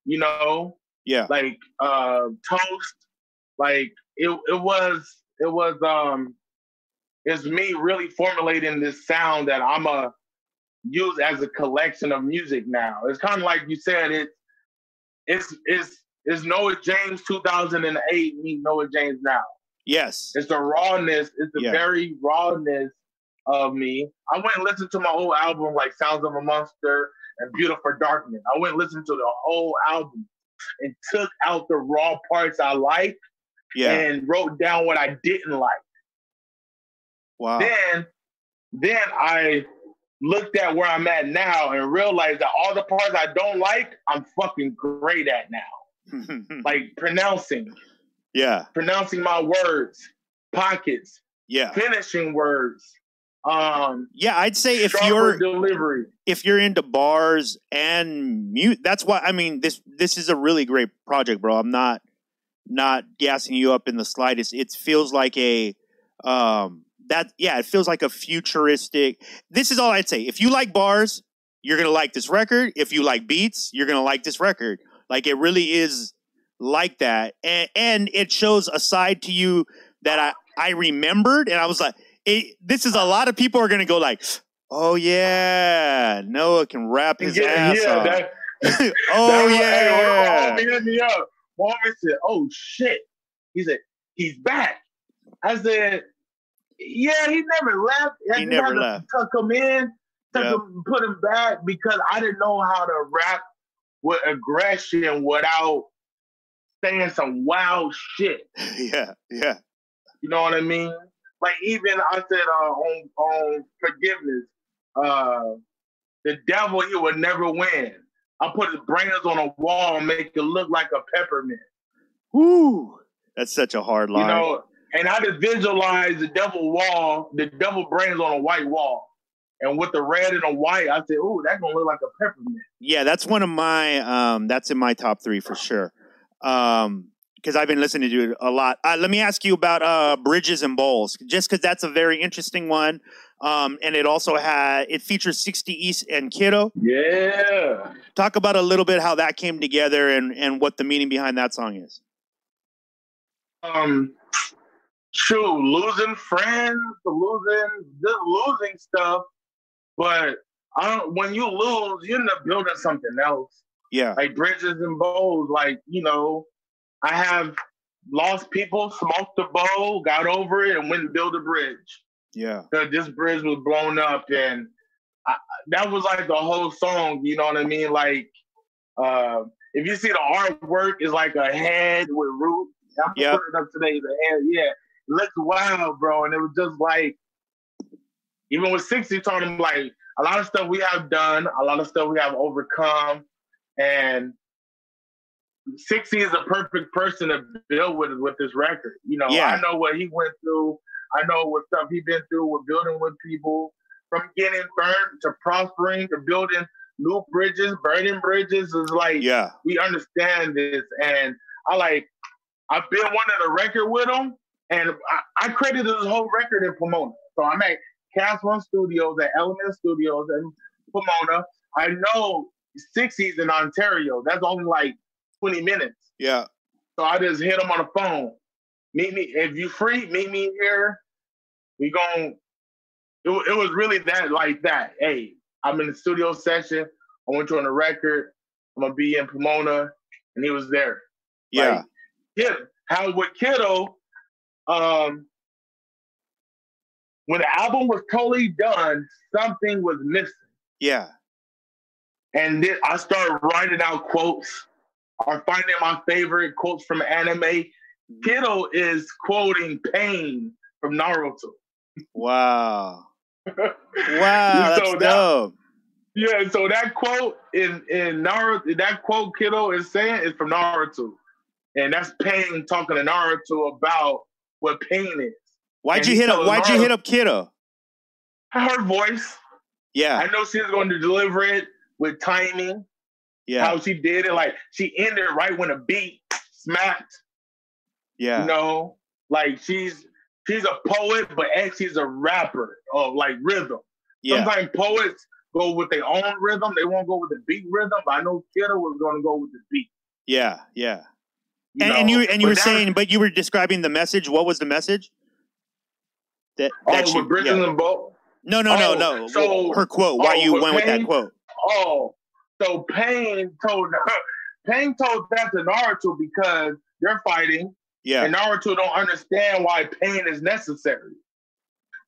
you know, Yeah. like uh toast like it it was it was um it's me really formulating this sound that i'm a use as a collection of music now. It's kind of like you said it it's it's it's noa james 2008 meet noa james now Yes. it's the rawness it's the Yeah. very rawness of me i went and listened to my whole album like sounds of a monster and beautiful darkness i went and listened to the whole album and took out the raw parts I liked Yeah. and wrote down what I didn't like. Wow. Then, then I looked at where I'm at now and realized that all the parts I don't like, I'm fucking great at now. Like pronouncing, yeah. pronouncing my words, pockets, Yeah. finishing words, um, Yeah. I'd say if you're delivery. if you're into bars and mute, that's why I mean this this is a really great project, bro. I'm not not gassing you up in the slightest. It feels like a um that yeah, it feels like a futuristic. This is all I'd say. If you like bars, you're gonna like this record. If you like beats, you're gonna like this record. Like it really is like that, and and it shows a side to you that I I remembered, and I was like, it, this is a lot of people are gonna go like, oh yeah, Noa can rap his ass yeah, off. that, oh that was- yeah, Hey, hit me up. Homie said, "Oh shit." He said, "He's back." I said, "Yeah, he never left. He just never had to left. Tuck him in, tuck Yep. him, put him back because I didn't know how to rap with aggression without saying some wild shit. yeah, yeah, You know what I mean? Like even I said uh, on on forgiveness, uh, the devil he would never win. I put his brains on a wall and make it look like a peppermint. Woo, that's such a hard line. You know, and I just visualize the devil wall, the devil brains on a white wall. And with the red and the white, I said, ooh, that's gonna look like a peppermint. Yeah, that's one of my um that's in my top three for sure. Um because I've been listening to it a lot. Uh, let me ask you about uh Bridges and Bowls, just because that's a very interesting one. Um, and it also had it features 60 East and Kiddo. Yeah. Talk about a little bit how that came together and and what the meaning behind that song is. Um shoot, losing friends, losing just losing stuff. But I don't when you lose, you end up building something else. Yeah, like bridges and bows. Like, you know, I have lost people, smoked the bow, got over it, and went and built a bridge. yeah, Because this bridge was blown up, and I, that was like the whole song. You know what I mean? Like, uh, if you see the artwork, it's like a head with roots. I'm Yep. putting up today. The head, yeah, it looks wild, bro. And it was just like, even with sixty, told him like a lot of stuff we have done, a lot of stuff we have overcome, and 60 is a perfect person to build with with this record. You know, Yeah. I know what he went through. I know what stuff he's been through with building with people. from getting burned to prospering to building new bridges, burning bridges is like Yeah. we understand this, and I like I've been wanting a record with him, and I, I credited this whole record in Pomona. So I'm at Cast One Studios at Element Studios in Pomona. I know 60s in Ontario. That's only like 20 minutes. Yeah. So I just hit him on the phone. Meet me if you free. Meet me here. We gon' It, it was really that like that. Hey, I'm in the studio session. I want you on the record. I'm gonna be in Pomona, and he was there. Yeah. Like, yeah. How with Kiddo, um, when the album was totally done, something was missing. yeah. And then I started writing out quotes or finding my favorite quotes from anime. Kiddo is quoting Pain from Naruto. Wow. Wow. That's So that-. Yeah, so that quote in in Naruto, that quote Kiddo is saying is from Naruto, and that's Pain talking to Naruto about what pain is. Why'd and you hit up? Why'd you hit up Kiddo? Her voice, Yeah. I know she's going to deliver it with timing. Yeah. How she did it, like she ended right when a beat smacked. Yeah. You know, like she's she's a poet, but actually she's a rapper of like rhythm. Yeah. Sometimes poets go with their own rhythm; they won't go with the beat rhythm. But I know Kiddo was going to go with the beat. Yeah. Yeah. You And, and you and you But were that- saying, but you were describing the message. What was the message? That oh, that she, with Bridges yeah. and Boat. No, no, no, Oh, no. so- her quote. Why oh, you with went with that quote? Oh, so Pain told Pain told that to Naruto because they're fighting, Yeah. and Naruto don't understand why pain is necessary.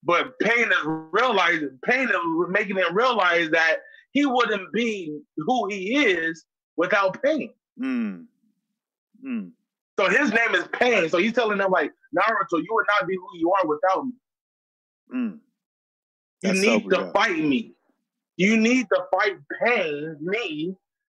But Pain is realizing, Pain is making him realize that he wouldn't be who he is without pain. Mm. Mm. So his name is Pain. So he's telling them like Naruto, you would not be who you are without me. Mm. You need sober, to fight me. You need to fight pain, me.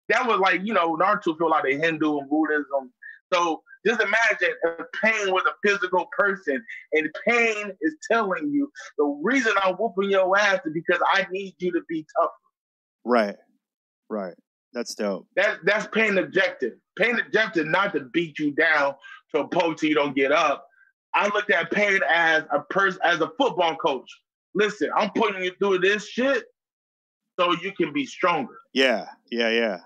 That was like, you know, Naruto feel like a Hindu and Buddhism. So just imagine if pain was a physical person and pain is telling you the reason I'm whooping your ass is because I need you to be tough. Right. Right. That's dope. That's that's pain objective. Pain objective not to beat you down to a point till you don't get up. I looked at pain as a person as a football coach. Listen, I'm putting you through this shit so you can be stronger. Yeah. Yeah. Yeah.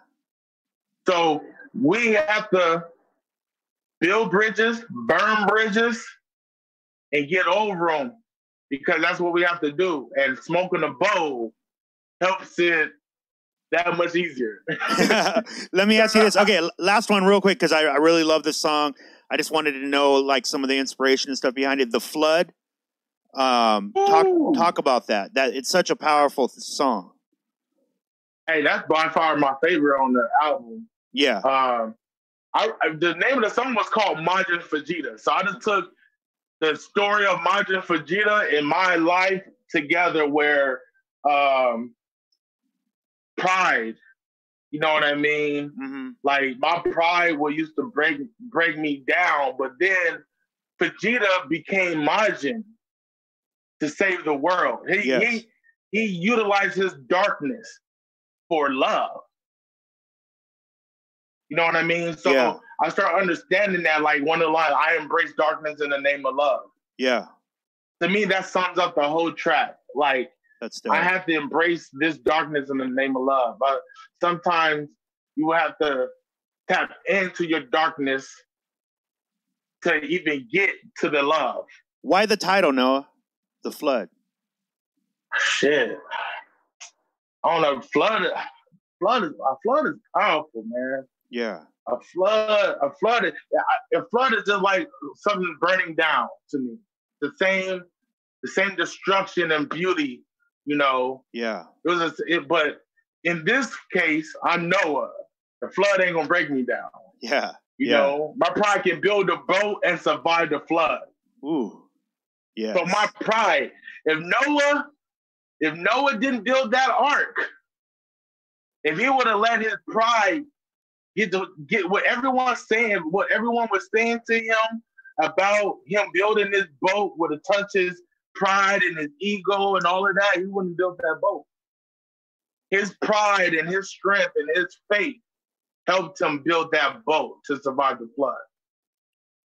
So we have to build bridges, burn bridges, and get over them because that's what we have to do. And smoking a bowl helps it that much easier. Let me ask you this. Okay, last one, real quick, because I, I really love this song. I just wanted to know like some of the inspiration and stuff behind it. The flood. Um, talk Ooh. talk about that. That it's such a powerful th- song. Hey, that's by far my favorite on the album. Yeah. Um, I, the name of the song was called Majin Vegeta. So I just took the story of Majin Vegeta in my life together, where um, pride, you know what I mean? hmm Like my pride was used to break break me down, but then Vegeta became Majin to save the world. He Yes. he he utilized his darkness for love. You know what I mean? So Yeah. I start understanding that like one of the lines, I embrace darkness in the name of love. Yeah. To me, that sums up the whole track. Like That's dope. I have to embrace this darkness in the name of love. But sometimes you have to tap into your darkness to even get to the love. Why the title, Noa? The flood. Shit. I don't know. Flood. Flood is a flood is powerful, man. Yeah. A flood. A flood. Is, a flood is just like something burning down to me. The same. The same destruction and beauty. You know. Yeah. It was, a, it, but in this case, I'm Noah. The flood ain't gonna break me down. Yeah. You Yeah. know, my pride can build a boat and survive the flood. Ooh. Yeah. So my pride, if Noah, if Noah didn't build that ark, if he would have let his pride get to get what everyone's saying, what everyone was saying to him about him building this boat would have touched his pride and his ego and all of that, he wouldn't built that boat. His pride and his strength and his faith helped him build that boat to survive the flood.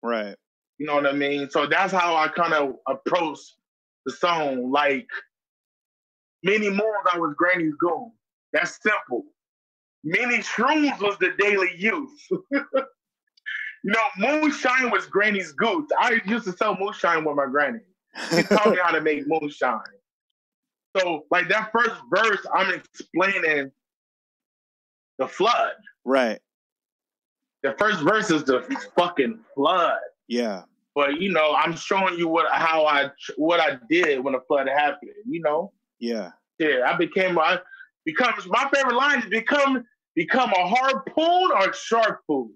Right. You know what I mean? So that's how I kind of approach the song. Like many moons, I was Granny's goon. That's simple. Many shrooms was the daily use. you know, moonshine was Granny's goose. I used to sell moonshine with my granny. She taught me how to make moonshine. So, like that first verse, I'm explaining the flood. Right. The first verse is the fucking flood. Yeah. But you know, I'm showing you what how I what I did when the flood happened. You know, Yeah. yeah, I became I becomes my favorite line is become become a harpoon or shark food.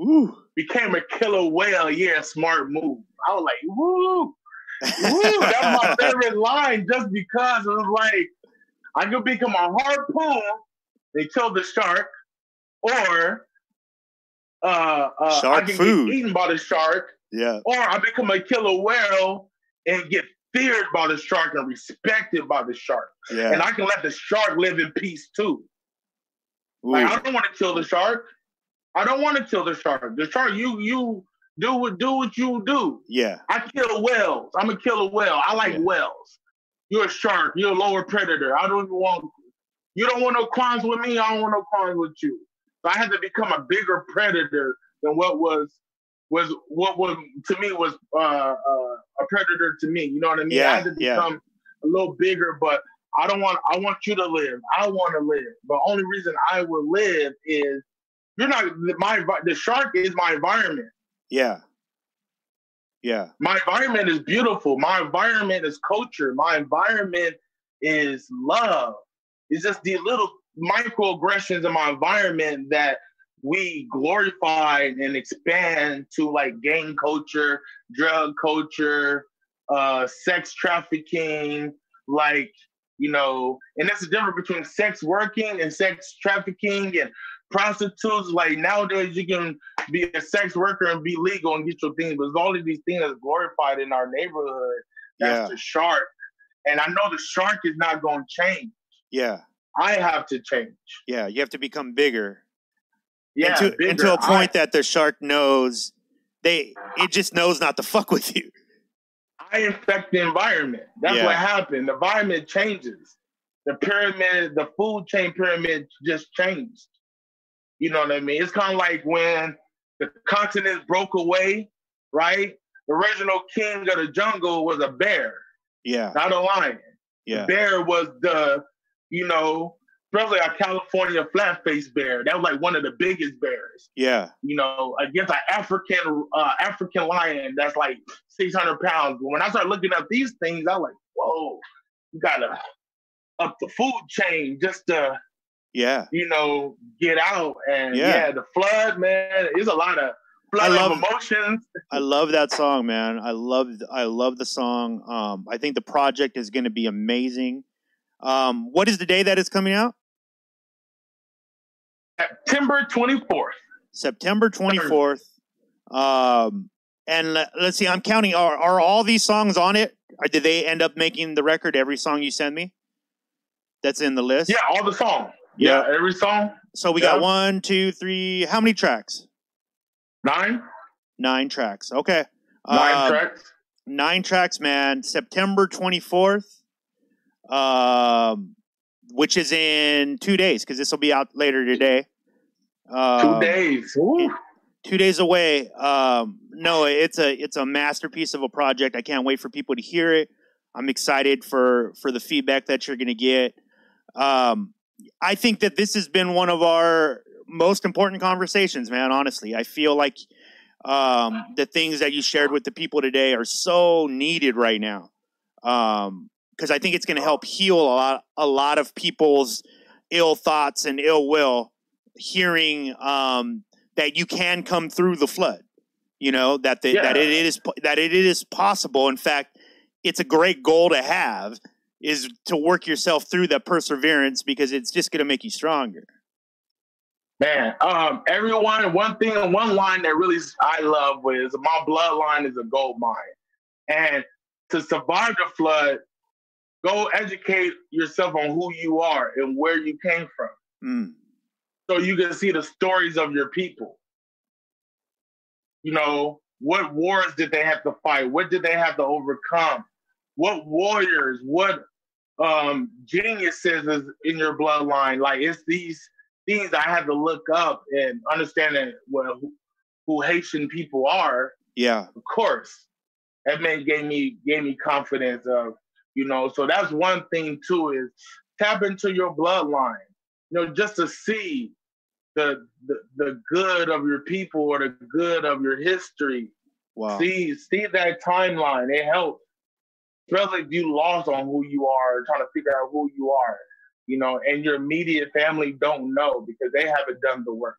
Ooh. Became a killer whale. Yeah, smart move. I was like, woo, woo. That's my favorite line, just because it was like I could become a harpoon they kill the shark, or uh, uh, Shark I can food. get eaten by the shark, Yeah. or I become a killer whale and get feared by the shark and respected by the shark. Yeah. And I can let the shark live in peace too. Ooh. Like I don't want to kill the shark. I don't want to kill the shark. The shark, you you do what do what you do. yeah. I kill whales. I'm a killer whale. I like Yeah. whales. You're a shark. You're a lower predator. I don't even want. You don't want no crimes with me. I don't want no crimes with you. So I had to become a bigger predator than what was was what was to me was uh, uh, a predator to me. You know what I mean? Yeah, I had to yeah. become a little bigger, but I don't want. I want you to live. I want to live. The only reason I will live is you're not my. The shark is my environment. Yeah. Yeah. My environment is beautiful. My environment is culture. My environment is love. It's just the little microaggressions in my environment that we glorify and expand to like gang culture, drug culture, uh, sex trafficking, like, you know, and that's the difference between sex working and sex trafficking and prostitutes. Like nowadays, you can be a sex worker and be legal and get your things, but all of these things that's glorified in our neighborhood. That's Yeah. the shark. And I know the shark is not going to change. Yeah. I have to change. Yeah. You have to become bigger. Yeah, Into, into a I- point that the shark knows they it just knows not to fuck with you. I infect the environment. That's Yeah. what happened. The environment changes. The pyramid, the food chain pyramid just changed. You know what I mean? It's kind of like when the continents broke away, right? The original king of the jungle was a bear, Yeah. not a lion. Yeah. The bear was the, you know, especially a California flat faced bear. That was like one of the biggest bears Yeah. you know, against an African uh, African lion that's like 600 pounds. But when I started looking up these things, I was like, whoa, you gotta up the food chain just to, Yeah. you know, get out. And Yeah. yeah, the flood, man, is a lot of flood I love- of emotions. I love that song, man. I love I love the song. Um, I think the project is going to be amazing. Um, what is the day that it's coming out? September 24th. September twenty fourth. Um, and let's see. I'm counting. Are are all these songs on it? Or did they end up making the record? Every song you send me, that's in the list. Yeah, all the songs. Yeah. Yeah, every song. So we got one, two, three. How many tracks? Nine? Nine tracks. Okay. Nine Um, tracks. nine tracks, man. September 24th, um, which is in two days because this will be out later today. Two Um, days. Woo. Two days away. Um, no, it's a it's a masterpiece of a project. I can't wait for people to hear it. I'm excited for for the feedback that you're going to get. Um, I think that this has been one of our most important conversations, man. Honestly, I feel like um, the things that you shared with the people today are so needed right now. Because I think it's going to help heal a lot a lot of people's ill thoughts and ill will. Hearing um, that you can come through the flood, you know that the, that it is that it is possible. In fact, it's a great goal to have is to work yourself through that perseverance because it's just going to make you stronger. Man, um, everyone, one thing, one line that really I love was my bloodline is a gold mine. And to survive the flood, go educate yourself on who you are and where you came from. Mm. So you can see the stories of your people. You know, what wars did they have to fight? What did they have to overcome? What warriors, what um, geniuses is in your bloodline? Like it's these things I had to look up and understanding well, who, who Haitian people are. Yeah. Of course, that man gave me gave me confidence of you know. So that's one thing too is tap into your bloodline. You know, just to see the the, the good of your people or the good of your history. Wow. See see that timeline. It helps. Especially if you lost on who you are, trying to figure out who you are, you know, and your immediate family don't know because they haven't done the work.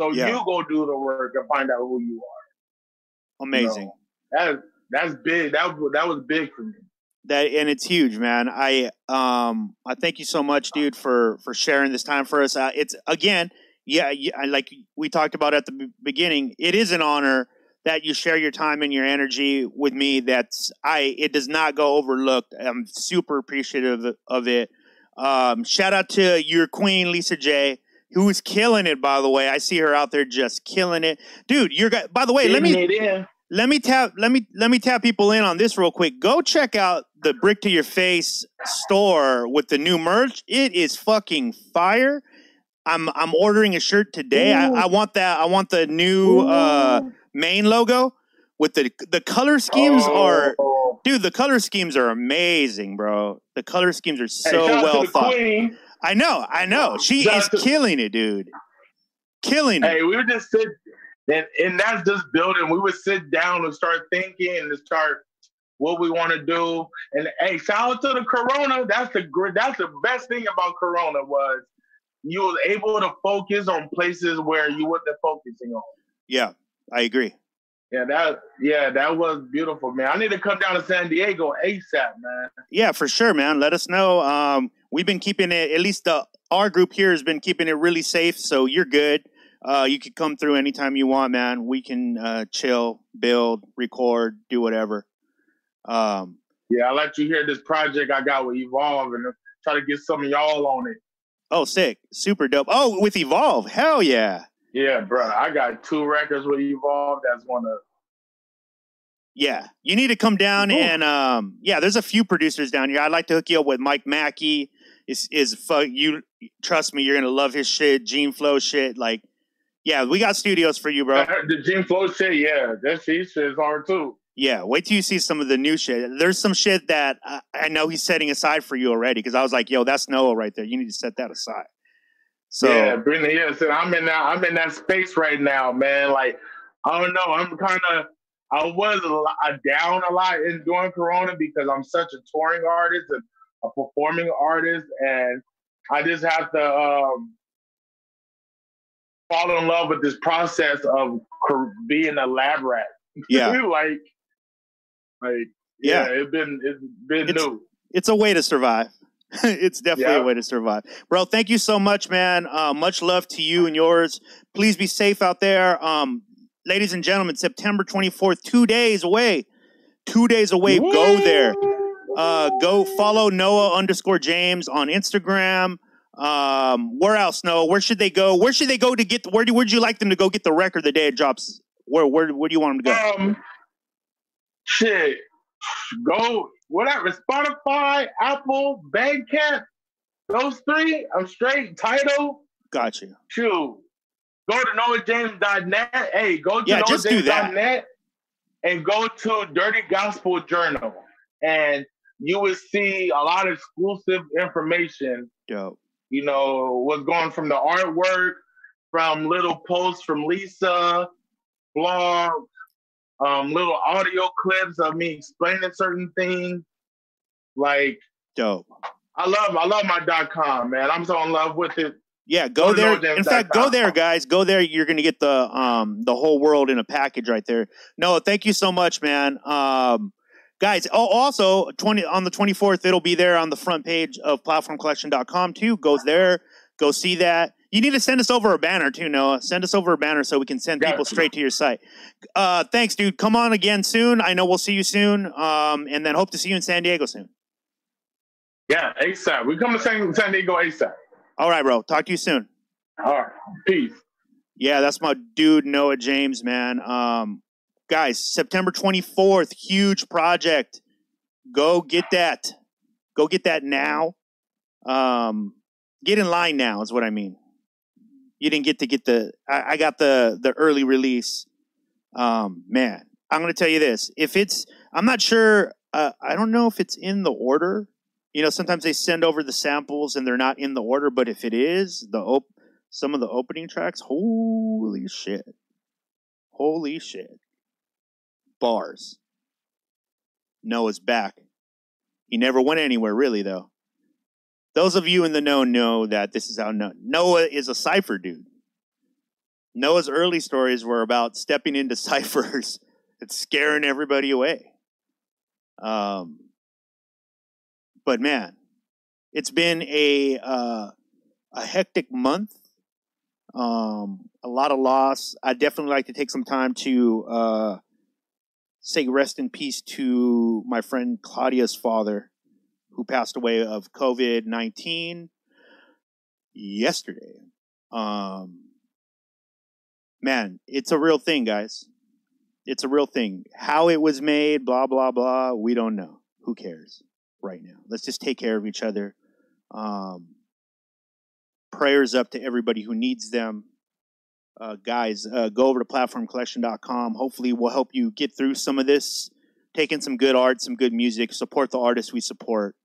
So Yeah. you go do the work and find out who you are. Amazing. That that's big. That that was big for me. That and it's huge man. I um i thank you so much dude for for sharing this time for us. Uh, it's again yeah, yeah I- like we talked about at the beginning it is an honor that you share your time and your energy with me that's i it does not go overlooked. I'm super appreciative of- it. Um shout out to your queen lisa j who's killing it by the way. I see her out there just killing it. Dude you're by the way let me Getting it in. let me tap let me let me tap people in on this real quick. Go check out the Brick to Your Face store with the new merch. It is fucking fire. I'm I'm ordering a shirt today. I, I want that. I want the new uh, main logo with the the color schemes are Oh. dude. The color schemes are amazing, bro. The color schemes are so out well thought. Queen. I know, I know. She Shout is to- killing it, dude. Killing it. Hey, we would just sit and, and that's just building. We would sit down and start thinking and start what we want to do. And hey, shout out to the Corona. That's the that's the best thing about Corona was you was able to focus on places where you wasn't focusing on. Yeah, I agree. Yeah, that yeah, that was beautiful, man. I need to come down to San Diego ASAP, man. Yeah, for sure, man. Let us know. Um, we've been keeping it. At least the our group here has been keeping it really safe. So you're good. Uh, you can come through anytime you want, man. We can uh, chill, build, record, do whatever. Um, Yeah, I let you hear this project I got with Evolve and try to get some of y'all on it. oh, sick, super dope. Oh, with Evolve, hell yeah, Yeah, bro. I got two records with Evolve. That's one of yeah. You need to come down Cool. and um, yeah. There's a few producers down here. I'd like to hook you up with Mike Mackey. Is is fuck you? Trust me, you're gonna love his shit. Gene Flow shit, like. Yeah, we got studios for you, bro. the Gene Flow shit. Yeah, that shit is hard too. Yeah, wait till you see some of the new shit. There's some shit that I, I know he's setting aside for you already because I was like, yo, that's Noa right there. You need to set that aside. So yeah, it. Yeah, so I'm in that. I'm in that space right now, man. Like I don't know. I'm kind of. I was a lot, uh, down a lot in during Corona because I'm such a touring artist and a performing artist, and I just have to um, fall in love with this process of being a lab rat. yeah, like, like Yeah. yeah, it's been it's been It's- new. it's a way to survive. it's definitely Yeah. a way to survive, bro. Thank you so much, man. Uh, much love to you and yours. Please be safe out there, um, ladies and gentlemen. September 24th, two days away. Two days away. Go there. Uh, go follow Noa underscore James on Instagram. Um, where else? Noa? Where should they go? Where should they go to get? Where do? Where'd you like them to go get the record the day it drops? Where? Where? Where do you want them to go? Um, shit, go whatever. Spotify, Apple, Bandcamp, those three. I'm straight. Title, Got you. shoot. Go to noajames.net. Hey, go to Yeah, just do that. noajames.net and go to Dirty Gospel Journal, and you will see a lot of exclusive information Dope. you know, what's going from the artwork, from little posts from Lisa, blogs, um, little audio clips of me explaining certain things. Like Dope. I love, I love my dot com, man. I'm so in love with it. Yeah, go Go there. In fact, go there, guys. Go there. You're gonna get the um the whole world in a package right there. No, thank you so much, man. Um, guys. Oh, also twenty on the 24th, it'll be there on the front page of platformcollection.com too. Go there. Go see that. You need to send us over a banner too, Noa. Send us over a banner so we can send people Gotcha. straight to your site. Uh, thanks, dude. Come on again soon. I know we'll see you soon. Um, and then hope to see you in San Diego soon. Yeah, ASAP. We come to San, San Diego ASAP. All right, bro. Talk to you soon. All right. Peace. Yeah, that's my dude Noa James, man. Um, guys, September 24th, huge project. Go get that. Go get that now. Um, get in line now is what I mean. You didn't get to get the. I, I got the the early release. Um, man, I'm gonna tell you this. If it's, I'm not sure. Uh, I don't know if it's in the order. You know, sometimes they send over the samples and they're not in the order. But if it is, the op- some of the opening tracks, holy shit, holy shit, bars. Noa's back. He never went anywhere, really, though. Those of you in the know know that this is how no- Noa is a cipher dude. Noa's early stories were about stepping into ciphers and scaring everybody away. Um, but man, it's been a uh, a hectic month. Um, a lot of loss. I definitely like to take some time to uh, say rest in peace to my friend Claudia's father, who passed away of COVID nineteen yesterday. Um, man, it's a real thing, guys. It's a real thing. How it was made, blah blah blah. We don't know. Who cares right now? Let's just take care of each other. Um, prayers up to everybody who needs them. Uh, guys, uh, go over to platformcollection.com. Hopefully, we'll help you get through some of this. Taking some good art, some good music. Support the artists we support.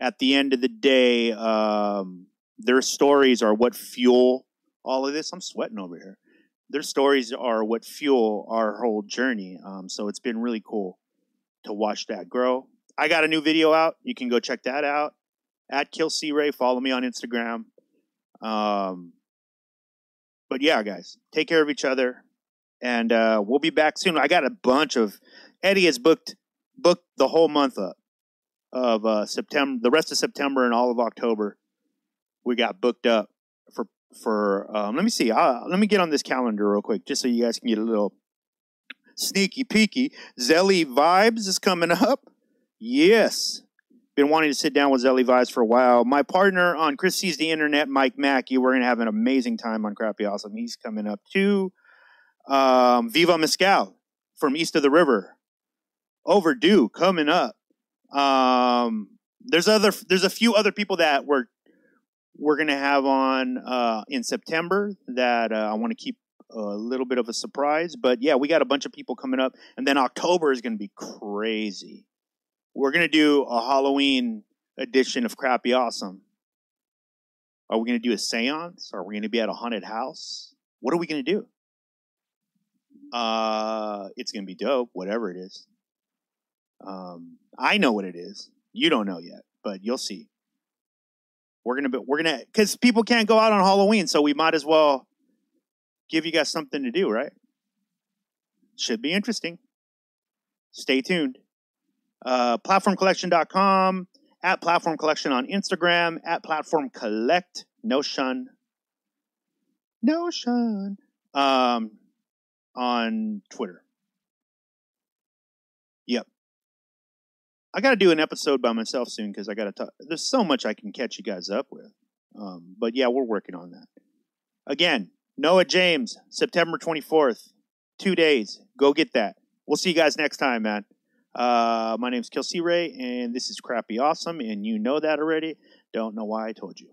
At the end of the day, um, their stories are what fuel all of this. I'm sweating over here. Their stories are what fuel our whole journey. Um, so it's been really cool to watch that grow. I got a new video out. You can go check that out at Kill C Ray. Follow me on Instagram. Um, but yeah, guys, take care of each other, and uh, we'll be back soon. I got a bunch of Eddie has booked booked the whole month up of uh, September, the rest of September and all of October. We got booked up for for. Um, let me see. Uh, let me get on this calendar real quick, just so you guys can get a little sneaky peeky. Zelly Vibes is coming up. Yes. Been wanting to sit down with Zelly Vibes for a while. My partner on Chris Sees the Internet, Mike Mackey, we're to have an amazing time on Crappy Awesome. He's coming up too. Um, Viva Mescal from East of the River. Overdue coming up. Um, there's other there's a few other people that we're we're gonna have on uh, in September that uh, I want to keep a little bit of a surprise. But yeah, we got a bunch of people coming up, and then October is gonna be crazy. We're gonna do a Halloween edition of Crappy Awesome. Are we gonna do a séance? Are we gonna be at a haunted house? What are we gonna do? Uh, it's gonna be dope, whatever it is. Um, I know what it is. You don't know yet, but you'll see. We're gonna be, we're gonna because people can't go out on Halloween, so we might as well give you guys something to do, right? Should be interesting. Stay tuned. Uh, platformcollection.com, at Platform Collection on Instagram, at Platform Collect, no shun. No shun. Um, on Twitter. I got to do an episode by myself soon because I got to talk. There's so much I can catch you guys up with. Um, but yeah, we're working on that. Again, Noa James, September 24th, two days. Go get that. We'll see you guys next time, man. Uh, my name's C Ray, and this is Crappy Awesome, and you know that already. Don't know why I told you.